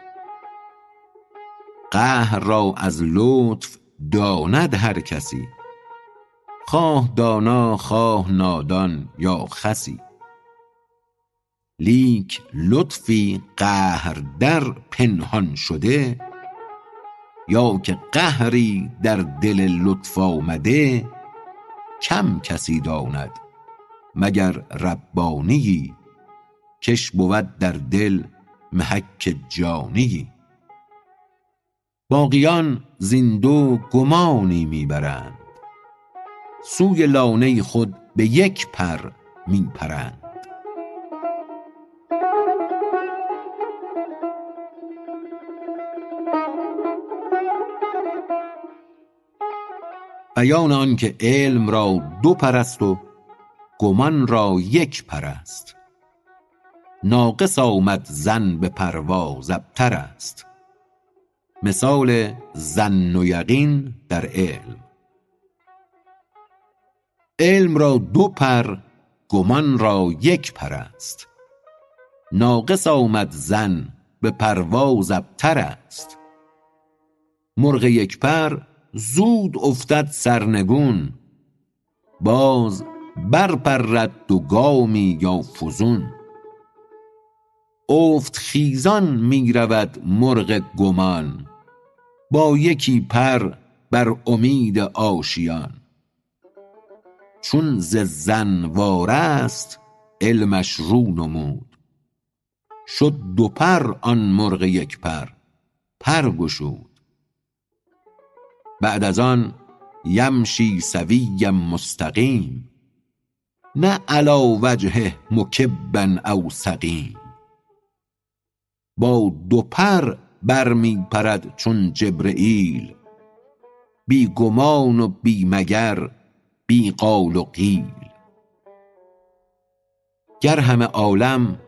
قهر را از لطف داند هر کسی. خواه دانا خواه نادان یا خسی. لیک لطفی قهر در پنهان شده یا که قهری در دل لطف آمده کم کسی داند مگر ربانیی؟ کش بود در دل محک جانیی. باقیان زین دو گمانی می برند سوی لانه خود به یک پر می پرند بیان آن که علم را دو پر است و گمان را یک پر است. ناقص آمد ظن به پرواز ابتر است. مثال ظن و یقین در علم. علم را دو پر گمان را یک پر است. ناقص آمد ظن به پرواز ابتر است. مرغ یک پر زود افتد سرنگون. باز بر پرد دو گامی یا فزون. افت خیزان می رود مرغ گمان. با یکی پر بر امید آشیان. چون ز ظن وار است علمش رو نمود. شد دو پر آن مرغ یک پر پر گشود. بعد از آن یمشی سویا مستقیم. نه علی وجهه مکبا او سقیم. با دو پر بر می پرد چون جبرییل بی گمان و بی مگر بی قال و قیل. گر همه عالم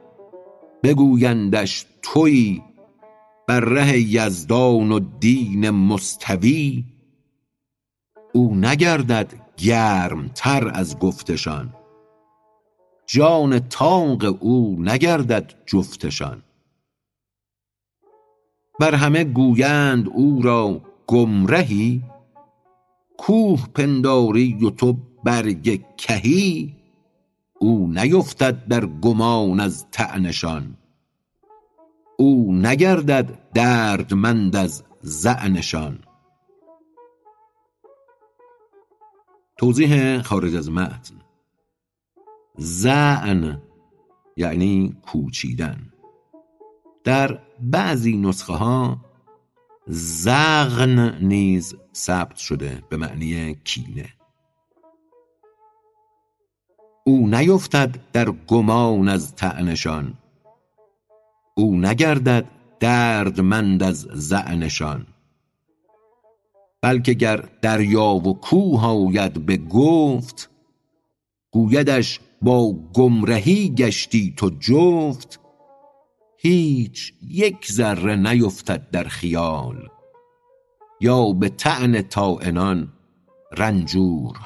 بگویندش تویی بر ره یزدان و دین مستوی او نگردد گرم تر از گفتشان. جان طاق او نگردد جفتشان. ور همه گویند او را گمرهی کوه پنداری و تو برگ کهی او نیفتد در گمان از طعنشان. او نگردد دردمند از ظعنشان توضیح خارج از متن. ظعن یعنی کوچیدن. در بعضی نسخه ها زغن نیز ثبت شده به معنی کینه. او نیفتد در گمان از طعنشان. او نگردد دردمند از ظعنشان بلکه گر دریا و کوه آید به گفت گویدش با گمرهی گشتی تو جفت. هیچ یک ذره نیفتد در خیال. یا به طعن طاعنان رنجور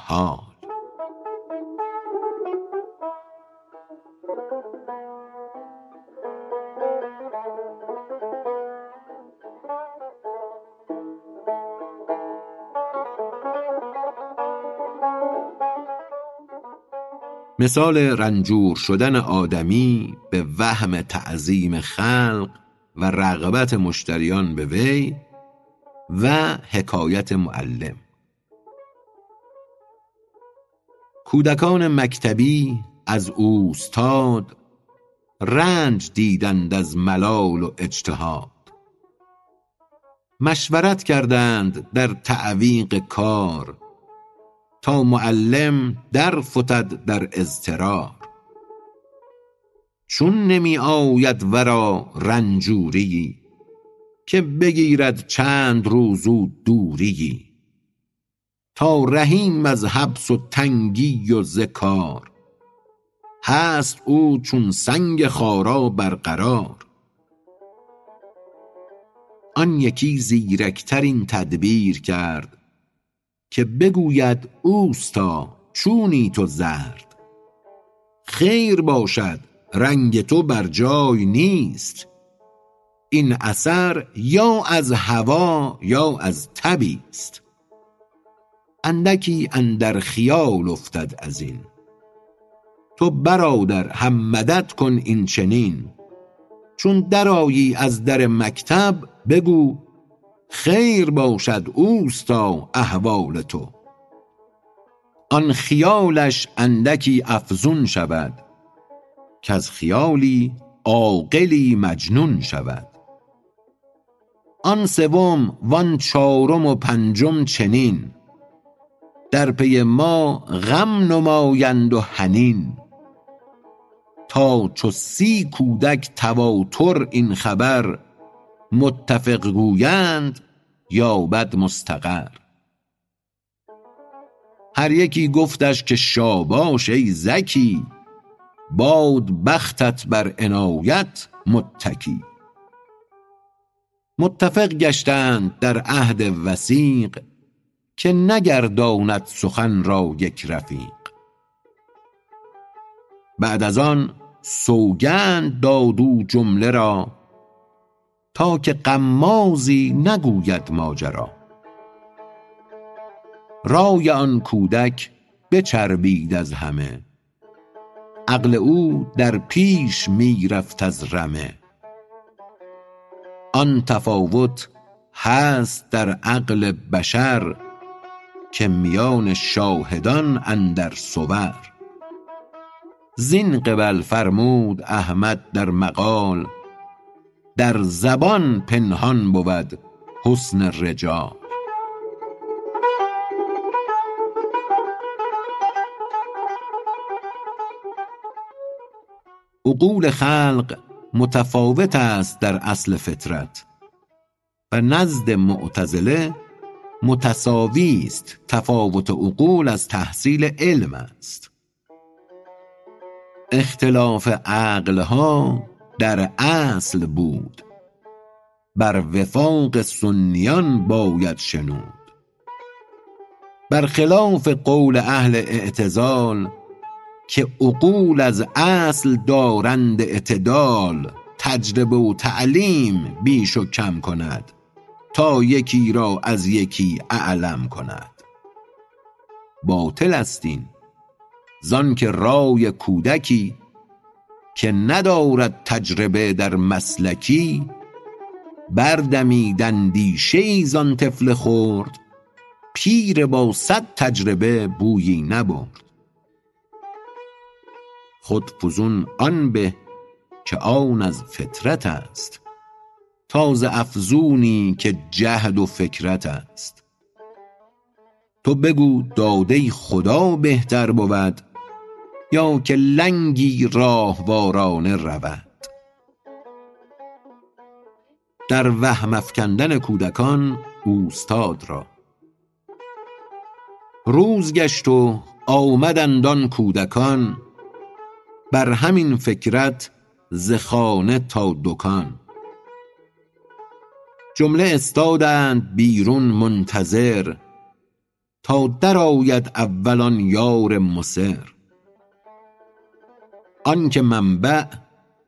مثال رنجور شدن آدمی به وهم تعظیم خلق و رغبت مشتریان به وی و حکایت معلم. کودکان مکتبی از اوستاد رنج دیدند از ملال و اجتهاد. مشورت کردند در تعویق کار تا معلم در فتد در اضطرار. چون نمی آید ورا رنجوریی که بگیرد چند روز و دوریی تا رهیم از حبس و تنگی و ز کار هست او چون سنگ خارا برقرار. آن یکی زیرکتر این تدبیر کرد که بگوید اوستا چونی تو زرد. خیر باشد رنگ تو بر جای نیست. این اثر یا از هوا یا از تبی است. اندکی اندر خیال افتد ازین تو برادر هم مدد کن این چنین. چون درآیی از در مکتب بگو خیر باشد اوستا احوال تو. آن خیالش اندکی افزون شود کز خیالی عاقلی مجنون شود. آن سوم وان چارم و پنجم چنین در پی ما غم نمایند و حنین. تا چو سی کودک تواتر این خبر متفق گویند یابد مستقر. هر یکی گفتش که شاباش ای ذکی باد بختت بر عنایت متکی. متفق گشتند در عهد وثیق که نگرداند سخن را یک رفیق. بعد از آن سوگند داد او جمله را تا که غمازی نگوید ماجرا. رای آن کودک بچربید از همه. عقل او در پیش می رفت از رمه. آن تفاوت هست در عقل بشر که میان شاهدان اندر صور. زین قبل فرمود احمد در مقال در زبان پنهان بود حسن الرجال عقول خلق متفاوت است در اصل فطرت و نزد معتزله متساوی است. تفاوت عقول از تحصیل علم است. اختلاف عقلها در اصل بود. بر وفاق سنیان باید شنود. بر خلاف قول اهل اعتزال که عقول از اصل دارند اعتدال تجربه و تعلیم بیش و کم کند تا یکی را از یکی اعلم کند. باطل است این. زانکه رای کودکی که ندارد تجربه در مسلکی بردمید اندیشه زان طفل خرد پیر با صد تجربه بویی نبرد. خود فزون آن به که آن از فطرت است تا ز افزونی که جهد و فکرت است. تو بگو داده خدا بهتر بود یا که لنگی راهوارانه رود. در وهم افکندن کودکان اوستاد را. روز گشت و آمدند آن کودکان بر همین فکرت ز خانه تا دکان. جمله استادند بیرون منتظر تا درآید اول آن یار مصر. آنکه منبع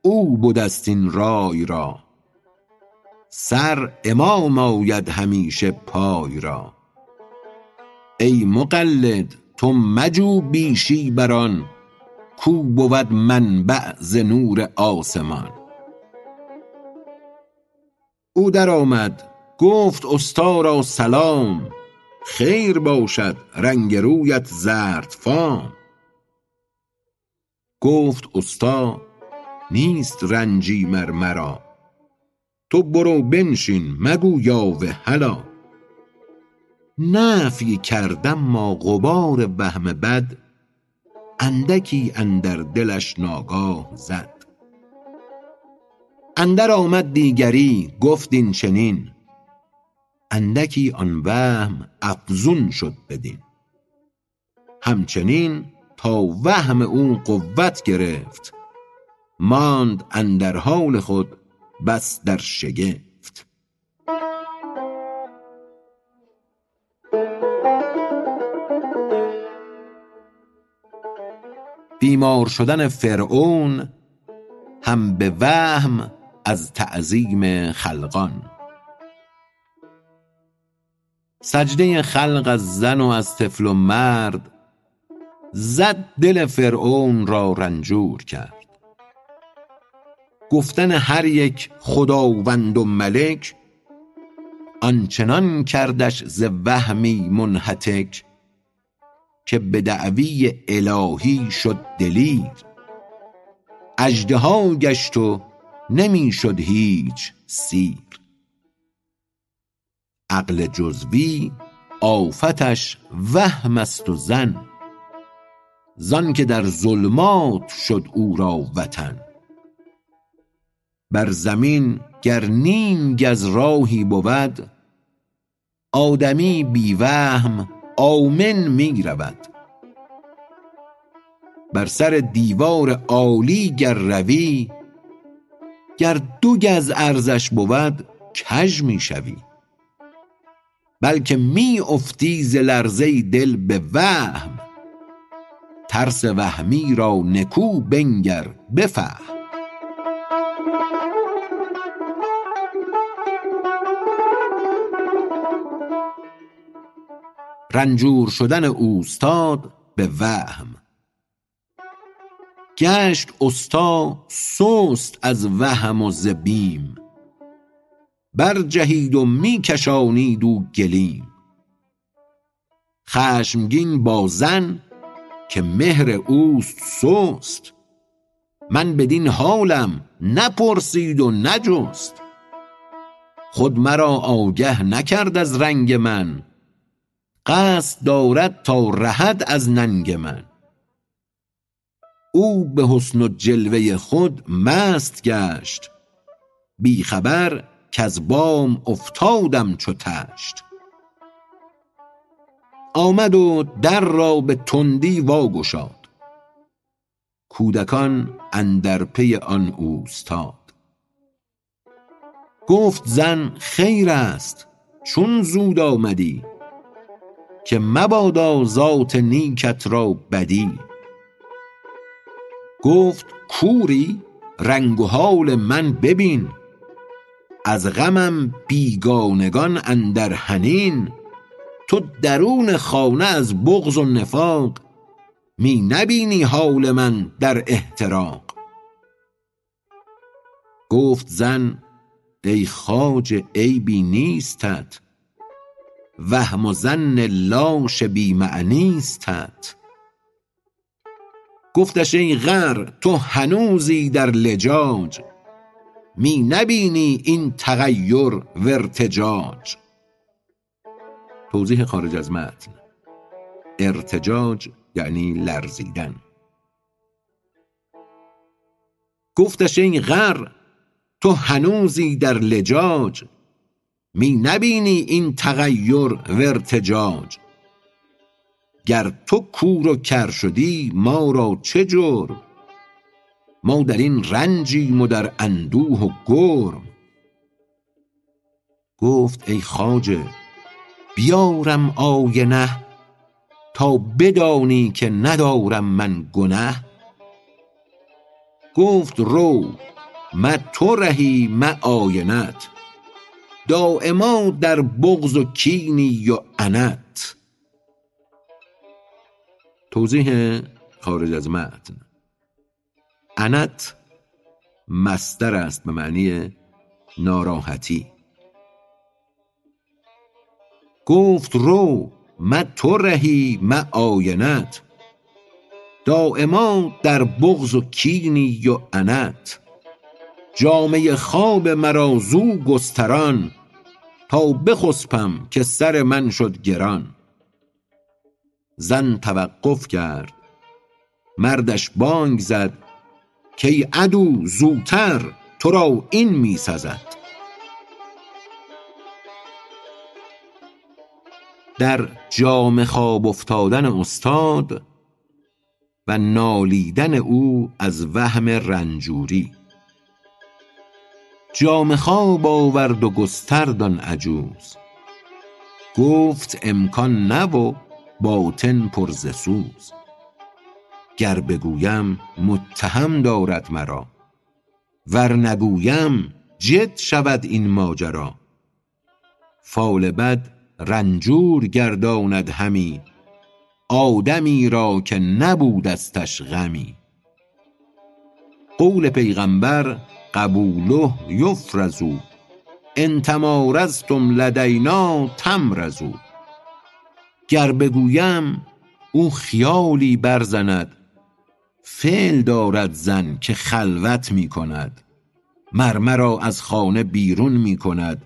او بدست این رای را. سر امام آید همیشه پای را. ای مقلد تو مجو بیشی بر آن کو بود منبع ز نور آسمان. او درآمد گفت استا را سلام خیر باشد رنگ رویت زردفام. گفت استا نیست رنجی مر مرا. تو برو بنشین مگو یاوه هلا. نفی کردم ما غبار وهم بد اندکی اندر دلش ناگاه زد. اندر آمد دیگری گفت این چنین. اندکی آن وهم افزون شد بدین. همچنین تا وهم او قوت گرفت. ماند اندر حال خود بس در شگفت. بیمار شدن فرعون هم به وهم از تعظیم خلقان. سجده خلق از زن و از طفل و مرد زد دل فرعون را رنجور کرد. گفتن هر یک خداوند و ملک آنچنان کردش ز وهمی منهتک که به دعوی الهی شد دلیر. اژدها گشت و نمی شد هیچ سیر. عقل جزوی آفتش وهم است و ظن زان که در ظلمات شد او را وطن. بر زمین گر نیم گز راهی بود آدمی بی وهم آمن می رود بر سر دیوار عالی گر روی گر دو گز عرضش بود کژ می شوی بلکه می افتی ز لرزه دل به وهم ترس وهمی را نکو بنگر بفهم. رنجور شدن اوستاد به وهم. گشت استا سست از وهم و ز بیم برجهید و می کشانید او گلیم. خشمگین با زن که مهر اوست سست. من بدین حالم نپرسید و نجست. خود مرا آگه نکرد از رنگ من. قصد دارد تا رهد از ننگ من. او به حسن و جلوه خود مست گشت. بی خبر کز بام افتادم چو طشت آمد و در را به تندی وا گشاد کودکان اندر پی آن اوستاد. گفت زن خیر است چون زود آمدی که مبادا ذات نیکت را بدی. گفت کوری رنگ و حال من ببین از غمم بیگانگان اندر حنین تو درون خانه از بغض و نفاق می نبینی حال من در احتراق. گفت زن ای خواجه عیبی نیستت وهم و ظن لاش بی معنیستت گفتش ای غر تو هنوزی در لجاج می نبینی این تغیر و توضیح خارج از متن. ارتجاج یعنی لرزیدن. گفتش ای غر تو هنوزی در لجاج. می نبینی این تغیر و ارتجاج گر تو کور و کر شدی ما را چه جرم؟ ما در این رنجیم و در اندوه و گرم. گفت ای خواجه بیارم آینه تا بدانی که ندارم من گنه. گفت رو مه تو رهی مه آینت. دایما در بغض و کینی و عنت توضیح خارج از متن. عنت مصدر است به معنی ناراحتی. گفت رو مه تو رهی مه آینت. دائما در بغض و کینی و انت جامه خواب مرا زو گستران تا بخسپم که سر من شد گران. زن توقف کرد مردش بانگ زد کای عدو زوتر تو را این می سزد. در جامه خواب افتادن استاد و نالیدن او از وهم رنجوری. جامه خواب آورد و گسترد آن عجوز. گفت امکان نه و باطن پر ز سوز. گر بگویم متهم دارد مرا ور نگویم جد شود این ماجرا. فال بد رنجور گرداند همی آدمی را که نبودستش غمی. قول پیغمبر قبوله یفرض ان تمارضتم لدینا تمرضوا گر بگویم او خیالی برزند فعل دارد زن که خلوت می کند مر مرا از خانه بیرون می کند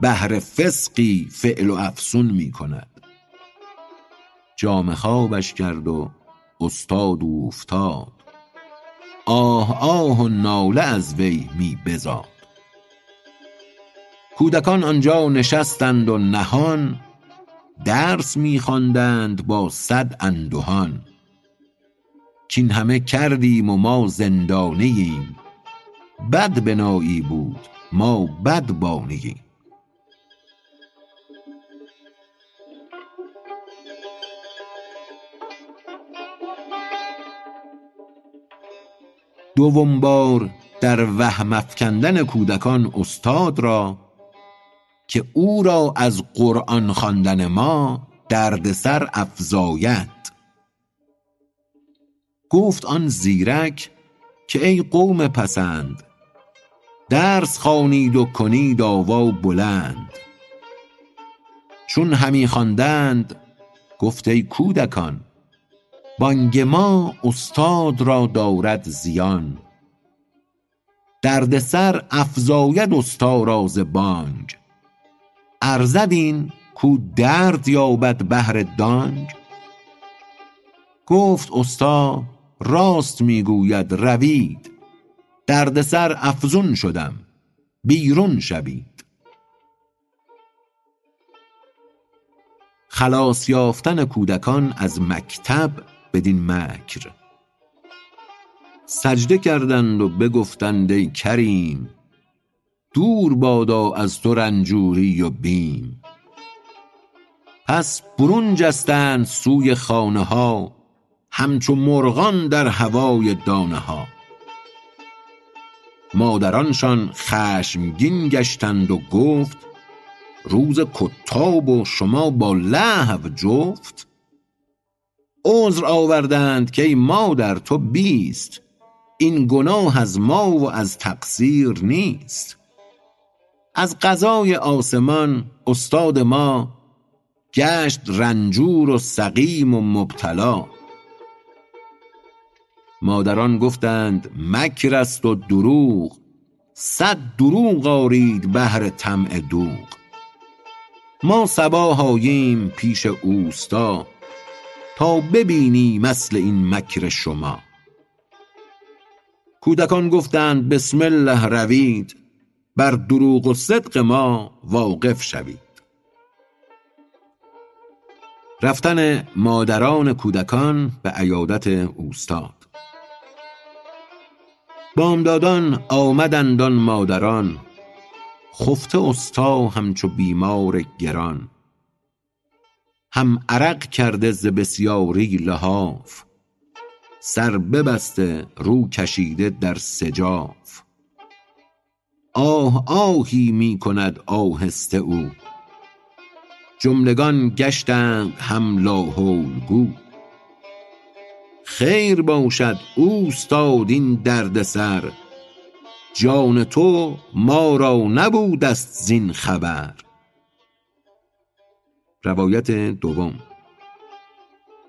بهر فسقی فعل و افسون می کند. جامه خوابش کرد و استاد اوفتاد آه آه و ناله از وی می بزاد. کودکان آنجا نشستند و نهان درس می خواندند با صد اندهان. کین همه کردیم و ما زندانه ایم. بد بنایی بود ما بد بانه ایم. دوم بار در وهم افکندن کودکان استاد را که او را از قرآن خواندن ما دردسر افزاید. گفت آن زیرک که ای قوم پسند درس خوانید و کنید آوا بلند. چون همی خواندند گفت ای کودکان بانگ ما استاد را دارد زیان. دردسر افزاید استا را ز بانگ. ارزد این کو درد یابد بهر دانگ. گفت استا راست می گوید روید. دردسر افزون شدم بیرون شوید. خلاص یافتن کودکان از مکتب بدین مکر. سجده کردند و بگفتند ای کریم دور بادا از تو رنجوری و بیم. پس برون جستند سوی خانه ها همچو مرغان در هوای دانه ها مادرانشان خشمگین گشتند و گفت روز کتاب و شما با لهو جفت. عذر آوردند کای مادر تو بیست. این گناه از ما و از تقصیر نیست. از قضای آسمان استاد ما گشت رنجور و سقیم و مبتلا. مادران گفتند مکر است و دروغ. صد دروغ آرید بهر طمع دوغ. ما صباح آییم پیش اوستا. تا ببینیم اصل این مکر شما. کودکان گفتند بسم الله روید بر دروغ و صدق ما واقف شوید. رفتن مادران کودکان به عیادت اوستاد. بامدادان آمدند آن مادران خفته استا همچو بیمار گران. هم عرق کرده ز بسیاری لحاف. سر ببسته رو کشیده در سجاف. آه آهی می کند آهسته او. جملگان گشتند هم لاحول گو خیر باشد اوستاد این دردسر. جان تو ما را نبودست زین خبر. روایت دوم.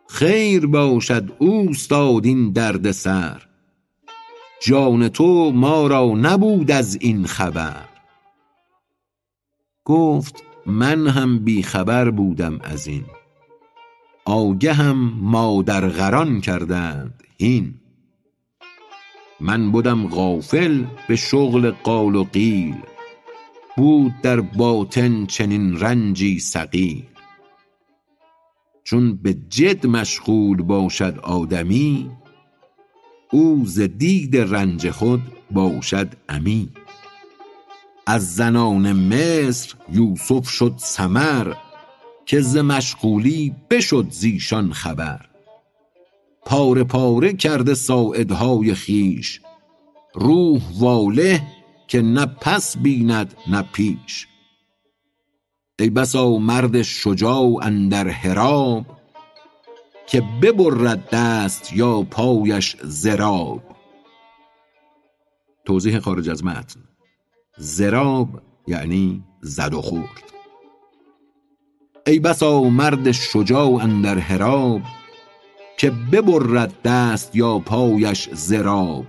خیر باشد اوستاد این درد سر. جان تو ما را نبود از این خبر. گفت من هم بی خبر بودم از این. آگهم مادر غران کردند هین. من بدم غافل به شغل قال و قیل. بود در باطن چنین رنجی ثقیل. چون به جد مشغول باشد آدمی او ز دید رنج خود باشد عمی از زنان مصر یوسف شد سمر که ز مشغولی بشد زیشان خبر. پاره پاره کرده ساعدهای خویش روح واله که نه پس بیند نه پیش. ای بسا مرد شجاع اندر حراب که ببرد دست یا پایش ضراب توضیح خارج از متن. ضراب یعنی زد و خورد. ای بسا مرد شجاع اندر حراب که ببرد دست یا پایش ضراب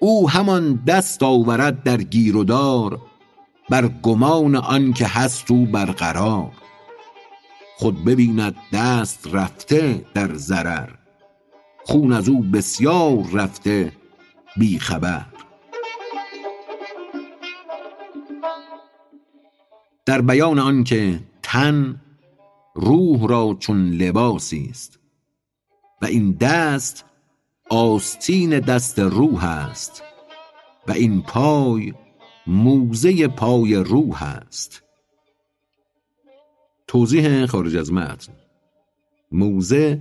او همان دست آورد در گیر و دار بر گمان آنکه هست او برقرار. خود ببیند دست رفته در ضرر خون از او بسیار رفته بی خبر. در بیان آنکه تن روح را چون لباسی است و این دست آستین دست روح است و این پای موزه پای روح است. توضیح خارج از متن. موزه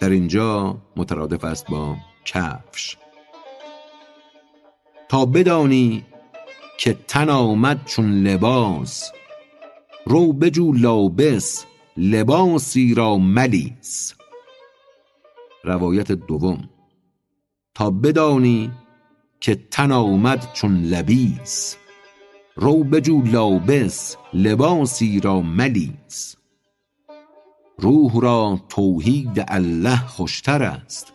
در اینجا مترادف است با کفش. تا بدانی که تن آمد چون لباس رو بجو لابس لباسی را ملیس. روایت دوم. تا بدانی که تن آمد چون لبیس. رو بجو لابس لباسی را ملیس. روح را توحید الله خوشتر است.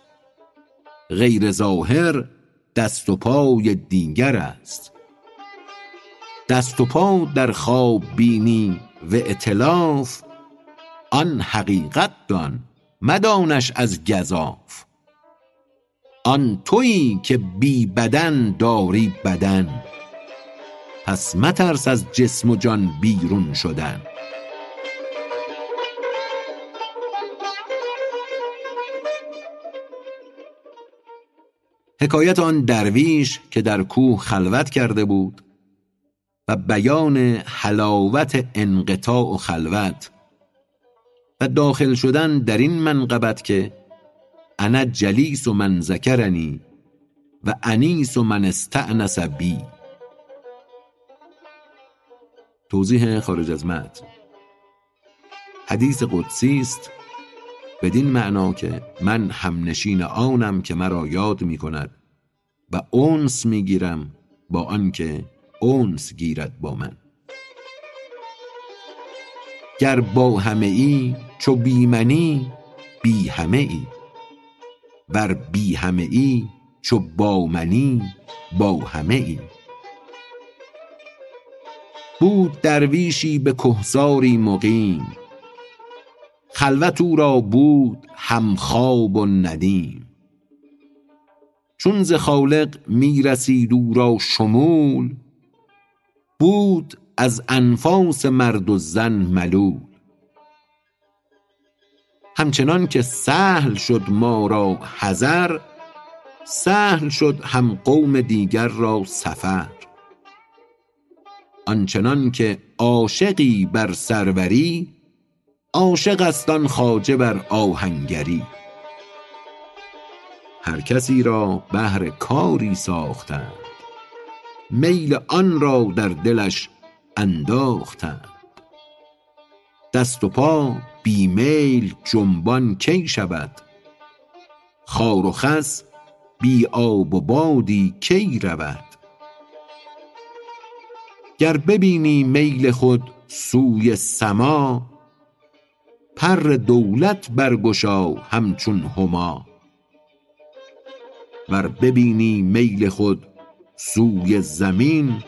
غیر ظاهر دست و پای دیگر است. دست و پا در خواب بینی و ائتلاف آن حقیقت دان مدانش از گزاف. آن تویی که بی بدن داری بدن. پس مترس از جسم و جان بیرون شدن. حکایت آن درویش که در کوه خلوت کرده بود و بیان حلاوت انقطاع و خلوت و داخل شدن در این منقبت که انا جلیس و من ذکرنی و انیس و من استعنس بی. توضیح خارج از متن. حدیث قدسی است بدین معنا که من همنشین آنم که مرا یاد می کند و اونس می گیرم با آنکه اونس گیرد با من. گر با همه ای چو بی منی بی همه ای. ور بی همه ای چو با منی با همه ای. بود درویشی به کهساری مقیم خلوت او را بود هم خواب و ندیم. چون ز خالق می رسید او را شمول بود از انفاس مرد و زن ملول. همچنان که سهل شد ما را حضر سهل شد هم قوم دیگر را سفر. آنچنان که عاشقی بر سروری عاشق است آن خواجه بر آهنگری. هر کسی را بهر کاری ساختند میل آن را در دلش انداختند. دست و پا بی میل جنبان کی شود؟ خار و خس بی آب و بادی کی رود؟ گر ببینی میل خود سوی سما پر دولت برگشا همچون هما. ور ببینی میل خود سوی زمین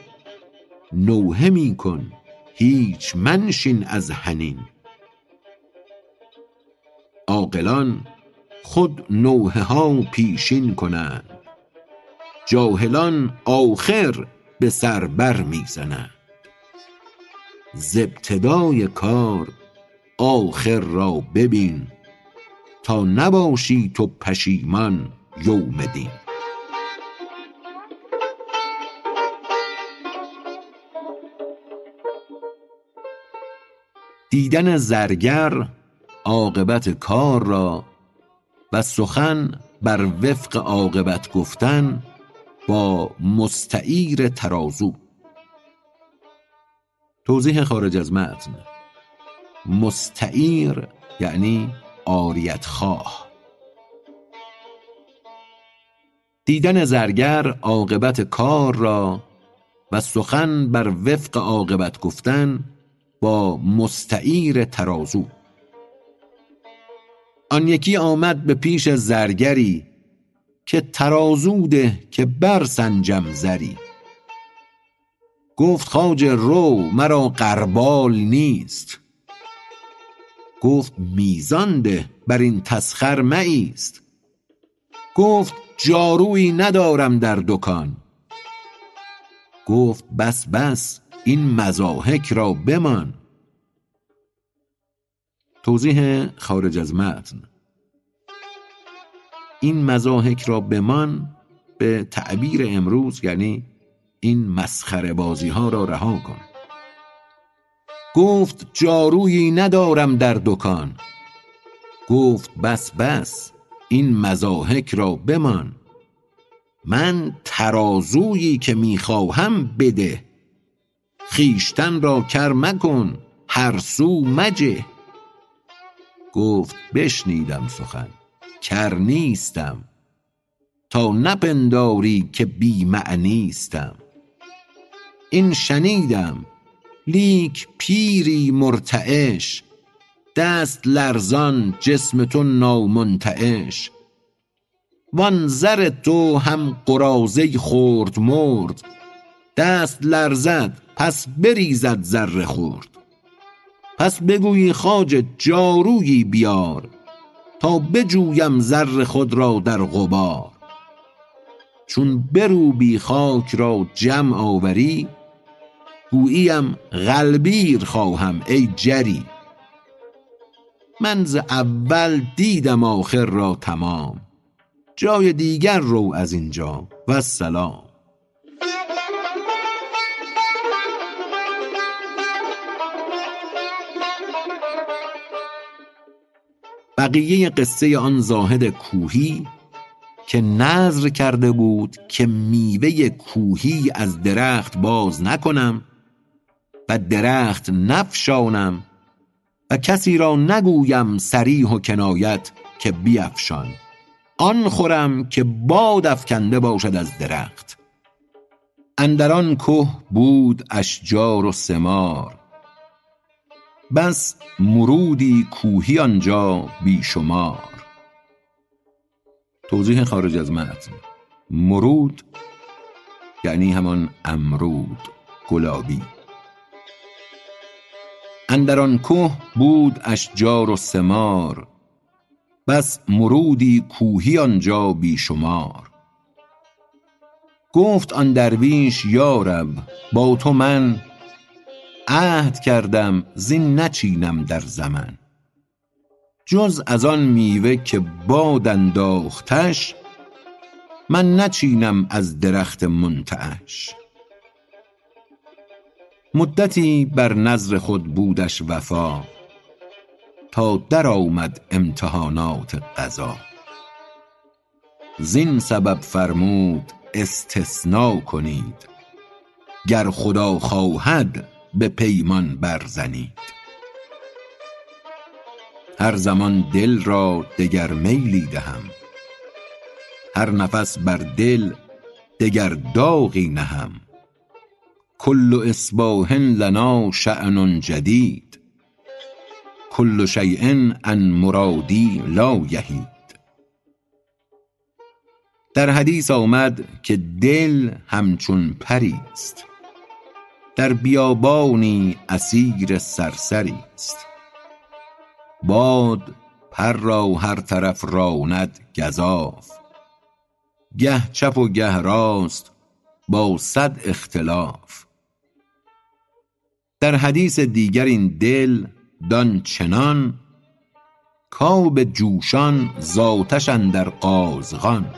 نوحه می کن هیچ منشین از حنین. عاقلان خود نوحه ها پیشین کنند. جاهلان آخر به سر بر می زنند ز ابتدای کار آخر را ببین تا نباشی تو پشیمان یوم دین. دیدن زرگر عاقبت کار را و سخن بر وفق عاقبت گفتن با مستعیر ترازو. توضیح خارج از متن. مستعیر یعنی آریت خواه دیدن زرگر عاقبت کار را و سخن بر وفق عاقبت گفتن با مستعیر ترازو. آن یکی آمد به پیش زرگری که ترازو ده که برسنجم زری. گفت خواجه رو مرا غربال نیست. گفت میزان ده بر این تسخر مایست. گفت جارویی ندارم در دکان. گفت بس بس این مضاحک را بمان. توضیح خارج از متن. این مضاحک را بمان به تعبیر امروز یعنی این مسخره بازی ها را رها کن. گفت جارویی ندارم در دکان. گفت بس بس این مضاحک را بمان. من ترازویی که می‌خواهم بده. خویشتن را کر مکن هر سو مجه. گفت بشنیدم سخن کر نیستم. تا نپنداری که بی معنیستم این شنیدم لیک پیری مرتعش دست لرزان جسم تو نامنتعش. وان زر تو هم قراضه خرد مرد دست لرزد پس بریزد زر خرد پس بگویی خواجه جارویی بیار تا بجویم زر خود را در غبار. چون بروبی خاک را جمع آوری گوییم غلبیر خواهم ای جری. من ز اول دیدم آخر را تمام جای دیگر رو از اینجا والسلام بقیه قصه آن زاهد کوهی که نذر کرده بود که میوه کوهی از درخت باز نکنم و درخت نفشانم و کسی را نگویم صریح و کنایت که بیفشان. آن خورم که باد افکنده باشد از درخت. اندر آن که بود اشجار و ثمار. بس مرودی کوهی آنجا بی شمار. توضیح خارج از متن. مرود یعنی همان امرود گلابی. اندر آن که بود اشجار و ثمار بس مرودی کوهی آنجا بی شمار. گفت آن درویش یا رب با تو من عهد کردم زین نچینم در زمن. جز از آن میوه که باد انداختش من نچینم از درخت منتعش. مدتی بر نذر خود بودش وفا تا در آمد امتحانات قضا. زین سبب فرمود استثنا کنید گر خدا خواهد به پیمان برزنید. هر زمان دل را دگر میلی دهم هر نفس بر دل دگر داغی نهم. کل اصباح لنا شأن جدید کل شیء ان مرادی لا یهید. در حدیث آمد که دل همچون پری است. در بیابانی اسیر سرسری است. باد پر را هر طرف راند گزاف. گه چپ و گه راست با صد اختلاف. در حدیث دیگر این دل دان چنان کآب جوشان ز آتش اندر قازغان.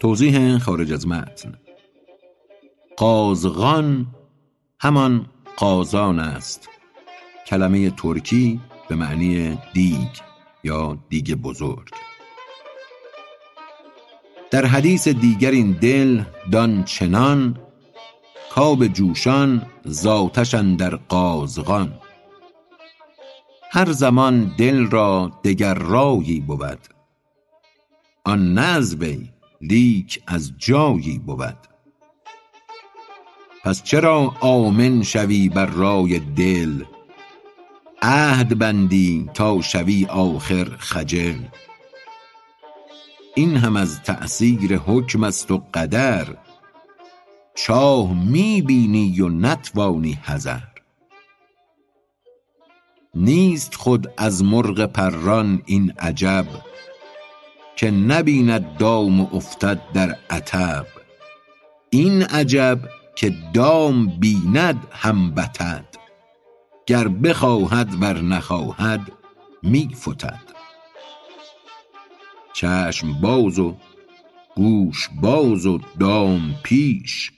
توضیح خارج از متن. قازغان همان قازان است. کلمه ترکی به معنی دیگ یا دیگ بزرگ. در حدیث دیگر این دل دان چنان کآب جوشان ز آتش اندر قازغان. هر زمان دل را دگر رایی بود آن وی لیک از جایی بود. پس چرا آمن شوی بر رای دل؟ عهد بندی تا شوی آخر خجل. این هم از تأثیر حکم است و قدر. چاه می بینی و نتوانی حذر. نیست خود از مرغ پران این عجب که نبیند دام و افتد در عطب این عجب که دام بیند هم بتد. گر بخواهد ور نخواهد می فتد. چشم باز و گوش باز و دام پیش.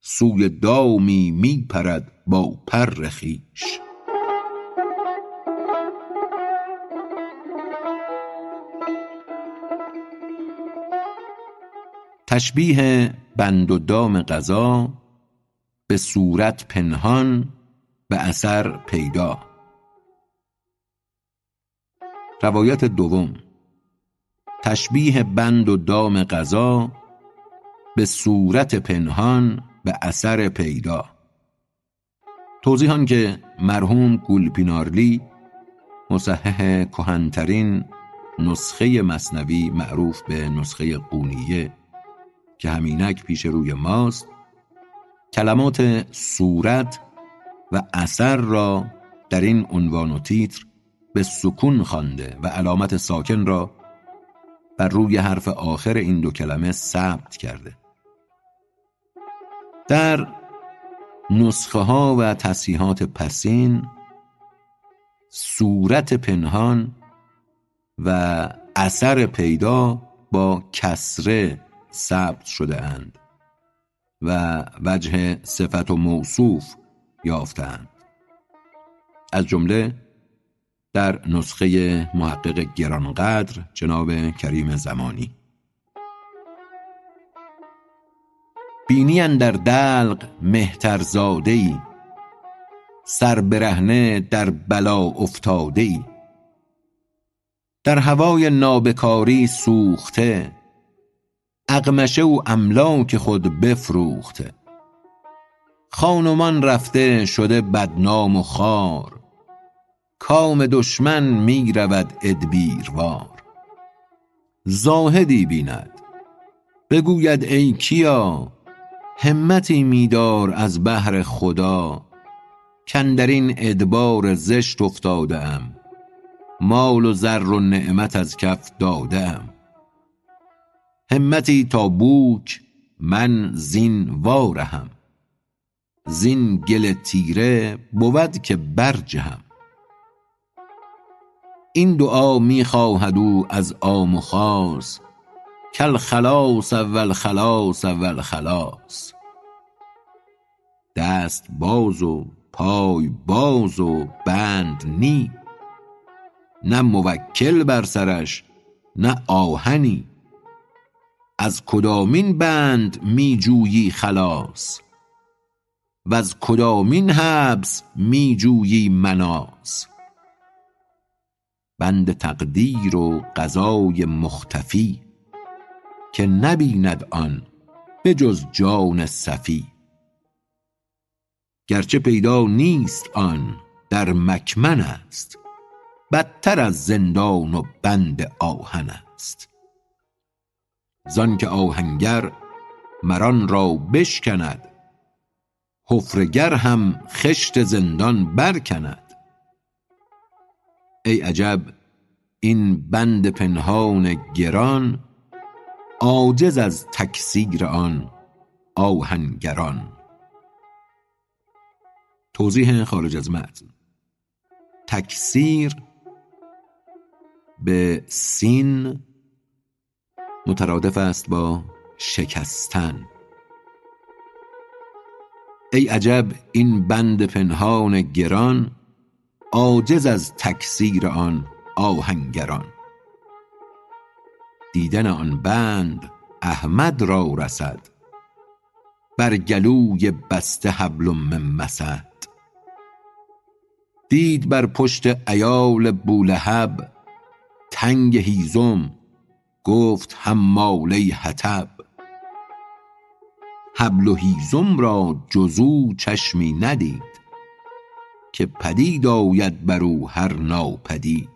سوی دامی می پرد با پر خویش تشبیه بند و دام قضا به صورت پنهان به اثر پیدا. روایت دوم. تشبیه بند و دام قضا به صورت پنهان به اثر پیدا. توضیح آنکه مرحوم گولپینارلی مصحح کهنترین نسخه مثنوی معروف به نسخه قونیه که همینک پیش روی ماست کلمات صورت و اثر را در این عنوان و تیتر به سکون خوانده و علامت ساکن را بر روی حرف آخر این دو کلمه ثبت کرده. در نسخه ها و تصحیحات پسین صورت پنهان و اثر پیدا با کسره ثبت شده اند و وجه صفت و موصوف یافتند از جمله در نسخه محقق گرانقدر جناب کریم زمانی. بینی اندر دلق مهترزاده ای سر برهنه در بلا افتاده ای در هوای نابکاری سوخته اقمشه و املاک خود بفروخته. خان و مان رفته شده بدنام و خوار کام دشمن می رود ادبیروار. زاهدی بیند. بگوید ای کیا همتی می دار از بهر خدا. کاندرین ادبار زشت افتاده ام مال و زر و نعمت از کف داده ام همتی تا بوک من زین وا رهم زین گل تیره بود که برجهم. این دعا می خواهد او از عام و خاص. کالخلاص و الخلاص و الخلاص دست باز و پای باز و بند نی. نه موکل بر سرش نه آهنی. از کدامین بند می جویی خلاص وز کدامین حبس می جویی مناص؟ بند تقدیر و قضای مختفی که نبیند آن به جز جان صفی. گرچه پیدا نیست آن در مکمن است بدتر از زندان و بند آهن است. زان که آهنگر مران را بشکند. حفرگر هم خشت زندان برکند. ای عجب این بند پنهان گران عاجز از تکسیر آن آهنگران. توضیح خارج از متن. تکسیر به سین مترادف است با شکستن. ای عجب این بند پنهان گران عاجز از تکسیر آن آهنگران. دیدن آن بند احمد را رسد بر گلوی بسته حبل من مسد دید بر پشت ایال بولهب تنگ هیزم گفت حماله حطب. حبل و هیزم را جزو چشمی ندید که پدید آید بر او هر ناپدید.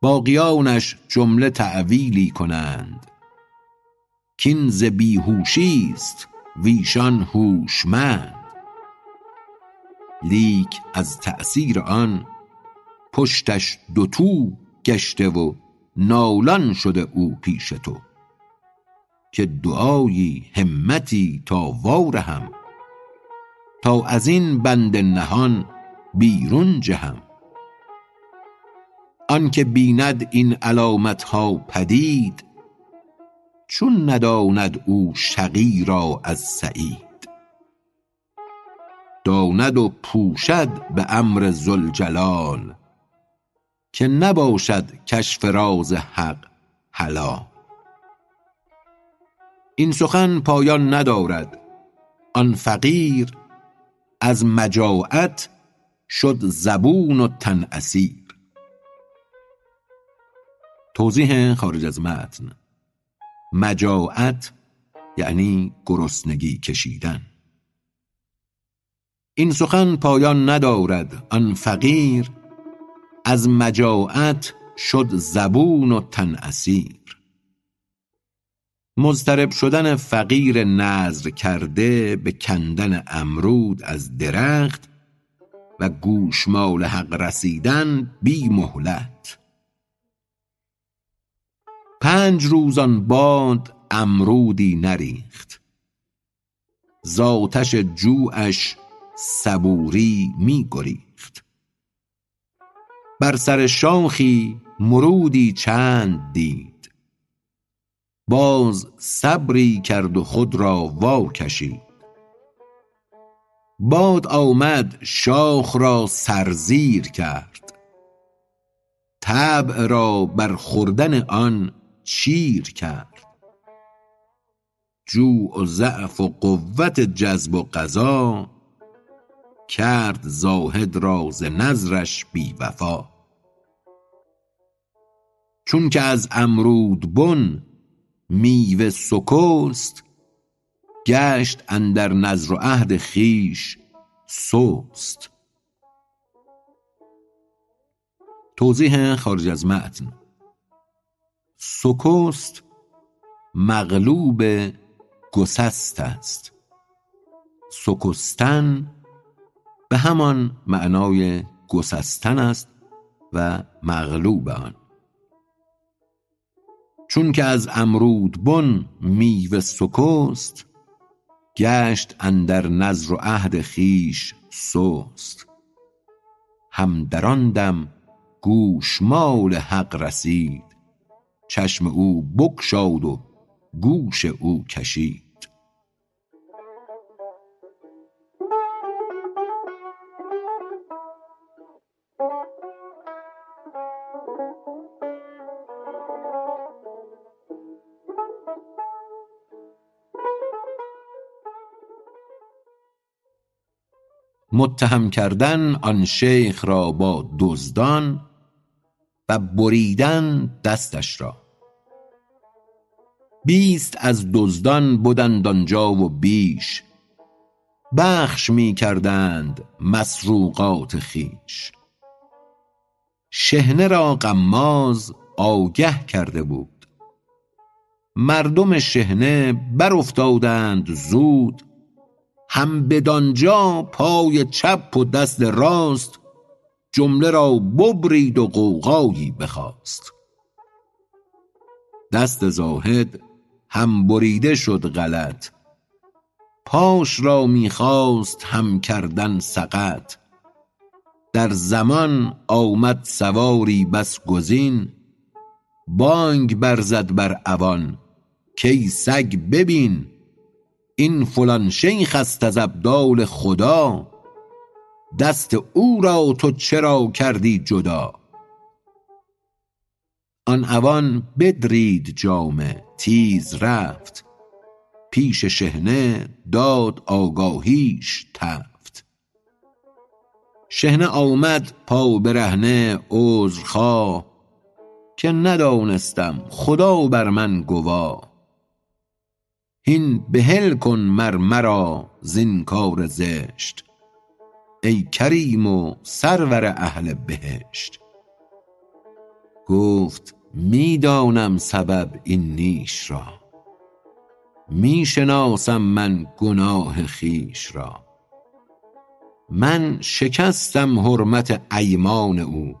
باقیانش جمله تأویلی کنند کین ز بیهوشی است ویشان هوشمند. لیک از تأثیر آن پشتش دوتو گشته و نالان شده او پیش تو که دعایی همتی تا وارهم تا از این بند نهان بیرون جهم. آنکه بیند این علامت ها پدید چون نداند او شقی را از سعید. داند و پوشد به امر ذوالجلال که نباشد کشف راز حق حلال این سخن پایان ندارد. آن فقیر از مجاعت شد زبون و تن اسیر. توضیح خارج از متن. مجاعت یعنی گرسنگی کشیدن. این سخن پایان ندارد. آن فقیر از مجاعت شد زبون و تن اسیر. مضطرب شدن فقیر نذر کرده به کندن امرود از درخت و گوشمال حق رسیدن بی مهلت. پنج روز آن باد امرودی نریخت. ز آتش جوعش صبوری می گریخت بر سر شاخی مرودی چند دید. باز صبری کرد و خود را وا کشید باد آمد شاخ را سرزیر کرد. طبع را بر خوردن آن چیر کرد. جوع و ضعف و قوت جذب و قضا کرد زاهد را ز نذرش بی وفا. چون که از امرود بن میوه سکست گشت اندر نذر و عهد خویش سست. توضیح خارج از متن. سکست مقلوب گسست است. سکستن به همان معنای گسستن است و مغلوب آن. چون که از امرود بن میوه سکست گشت اندر نذر و عهد خویش سست. هم در آن دم گوشمال حق رسید چشم او بگشاد و گوش او کشید. متهم کردن آن شیخ را با دزدان و بریدن دستش را. بیست از دزدان بدند آنجا و بیش. بخش می کردند مسروقات خیش شهنه را قماز آگه کرده بود. مردم شهنه بر افتادند زود هم بدانجا پای چپ و دست راست جمله را ببرید و قوقایی بخواست. دست زاهد هم بریده شد غلط پاش را می‌خواست هم کردن سقط. در زمان آمد سواری بس گزین بانگ برزد بر اوان کای سگ ببین. این فلان شیخ است از ابدال خدا. دست او را تو چرا کردی جدا؟ آن اوان بدرید جامه تیز رفت. پیش شحنه داد آگاهیش تفت. شحنه آمد پا برهنه عذرخواه که ندانستم خدا بر من گواه. هین بحل کن مر مرا زین کار زشت. ای کریم و سرور اهل بهشت. گفت می دانم سبب این نیش را. می شناسم من گناه خویش را. من شکستم حرمت ایمان او.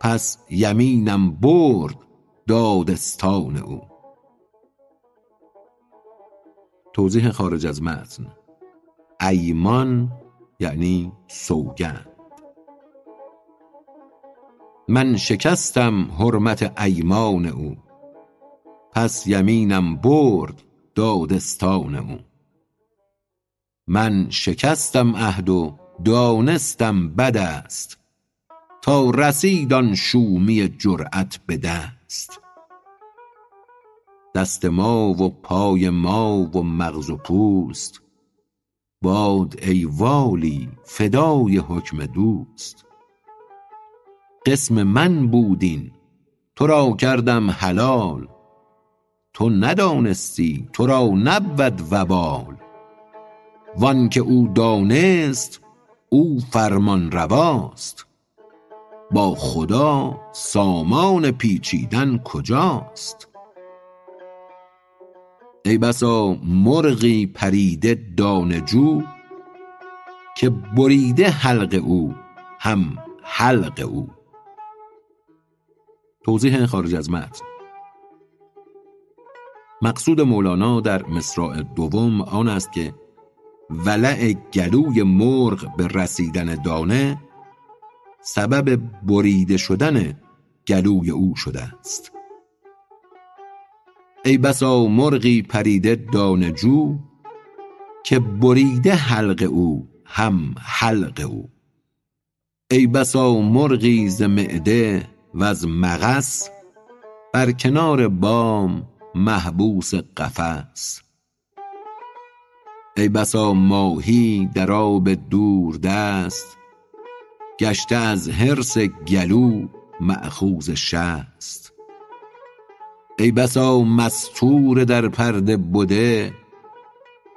پس یمینم برد دادستان او. توضیح خارج از متن. ایمان یعنی سوگند. من شکستم حرمت ایمان او پس یمینم برد دادستان او. من شکستم عهد و دانستم بد است تا رسید آن شومی جرأت به دست. دست ما و پای ما و مغز و پوست. باد ای والی فدای حکم دوست. قسم من بود این تو را کردم حلال. تو ندانستی تو را نبود وبال. وآنکه او دانست او فرمانرواست با خدا سامان پیچیدن کجاست؟ ای بسا مرغی پریده دانه جو که بریده حلق او هم حلق او. توضیح خارج از متن. مقصود مولانا در مصرع دوم آن است که ولع گلوی مرغ به رسیدن دانه سبب بریده شدن گلوی او شده است. ای بسا مرغی پریده دانه جو که بریده حلق او هم حلق او. ای بسا مرغی ز معده وز مغص بر کنار بام محبوس قفس. ای بسا ماهی در آب دوردست گشته از حرص گلو مأخوذ شست. ای بسا مستور در پرده بده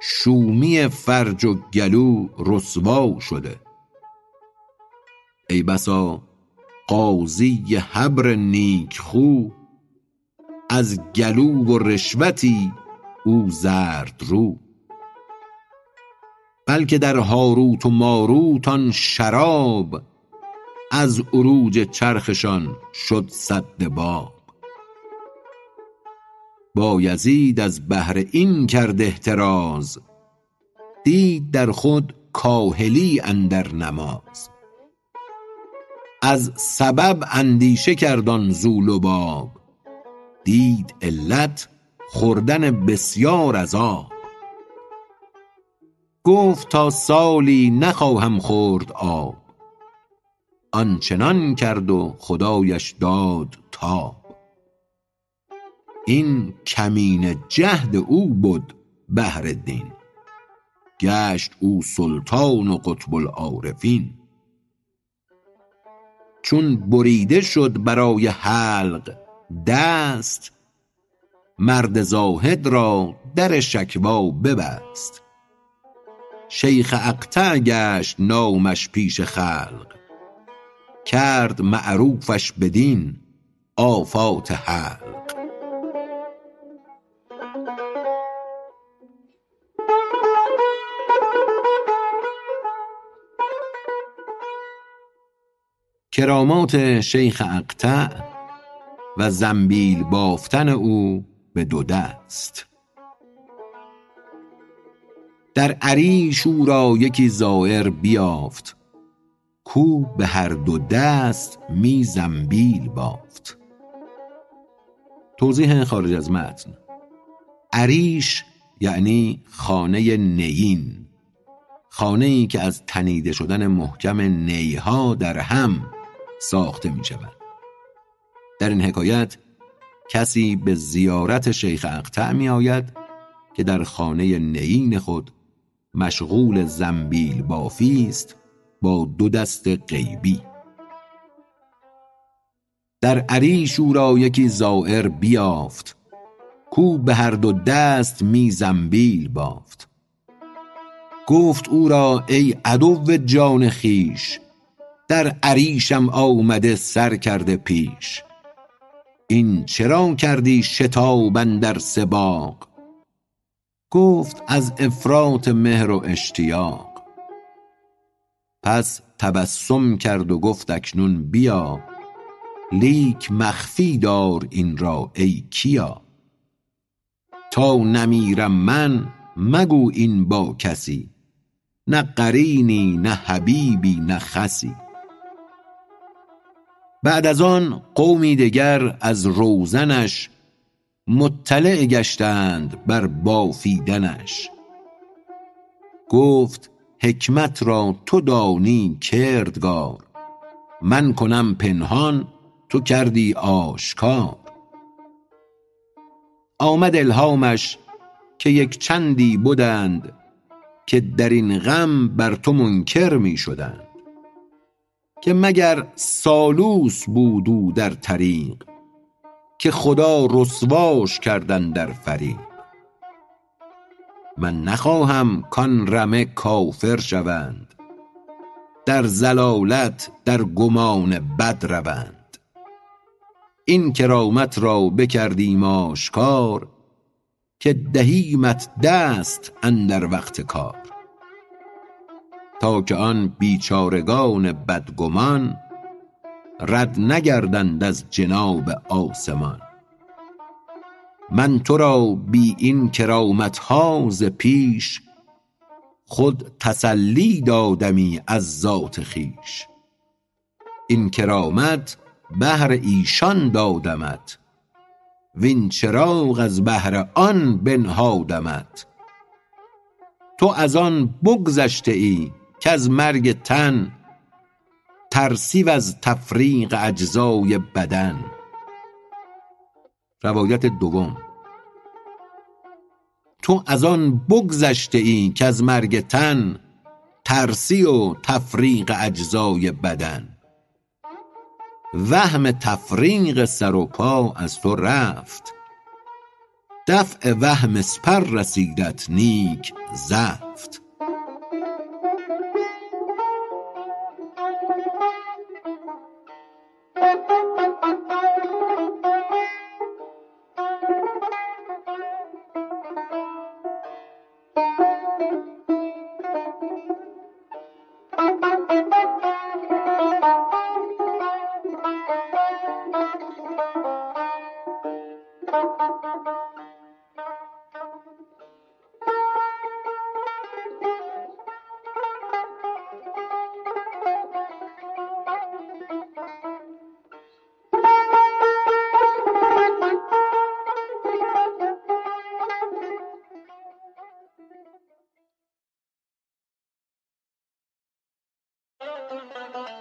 شومی فرج و گلو رسوا شده. ای بسا قاضی حبر نیکخو از گلو و رشوتی او زردرو بلکه در هاروت و ماروت آن شراب از عروج چرخشان شد سد باب بایزید از بهر این کرد احتراز. دید در خود کاهلی اندر نماز. از سبب اندیشه کرد آن ذو لباب دید علت خوردن بسیار از آب. گفت تا سالی نخواهم خورد آب. آنچنان کرد و خدایش داد تاب. این کمینه جهد او بد بحرالدین گشت او سلطان و قطب العارفین. چون بریده شد برای حلق دست مرد زاهد را در شکوی ببست. شیخ اقطع گشت نامش پیش خلق. کرد معروفش بدین آفات حلق. کرامات شیخ اقطع و زنبیل بافتن او به دو دست. در عریش او را یکی زایر بیافت کو به هر دو دست می زنبیل بافت. توضیح خارج از متن. عریش یعنی خانه نیین خانه ای که از تنیده شدن محکم نیها در هم ساخته می شود. در این حکایت کسی به زیارت شیخ اقطع می آید که در خانه نیین خود مشغول زنبیل بافی است با دو دست غیبی. در عریش او را یکی زائر بیافت کو به هر دو دست می زنبیل بافت. گفت او را ای عدو جان خیش در عریشم آمده سر کرده پیش. این چرا کردی شتاب اندر سباق؟ گفت از افراط مهر و اشتیاق. پس تبسم کرد و گفت اکنون بیا. لیک مخفی دار این را ای کیا. تا نمیرم من مگو این با کسی. نه قرینی نه حبیبی نه خسی. بعد از آن قومی دگر از روزنش مطلع گشتند بر بافیدنش. گفت حکمت را تو دانی کردگار من کنم پنهان تو کردی آشکار. آمد الهامش که یک چندی بدند که در این غم بر تو منکر می شدند که مگر سالوس بود او در طریق که خدا رسواش کرد اندر فریق. من نخواهم کان رمه کافر شوند در ضلالت در گمان بد روند. این کرامت را بکردیم آشکار که دهیمت دست اندر وقت کار. تا که آن بیچارگان بدگمان رد نگردند از جناب آسمان. من تو را بی این کرامت ها ز پیش خود تسلی دادمی از ذات خویش. این کرامت بهر ایشان دادمت وین چراغ از بهر آن بنهادمت. تو از آن بگذشته ای کز مرگ تن ترسی وز تفریق اجزای بدن. روایت دوم. تو از آن بگذشته ای کز مرگ تن ترسی و تفریق اجزای بدن. وهم تفریق سر و پا از تو رفت. دفع وهم اسپر رسیدت نیک زفت. Thank you.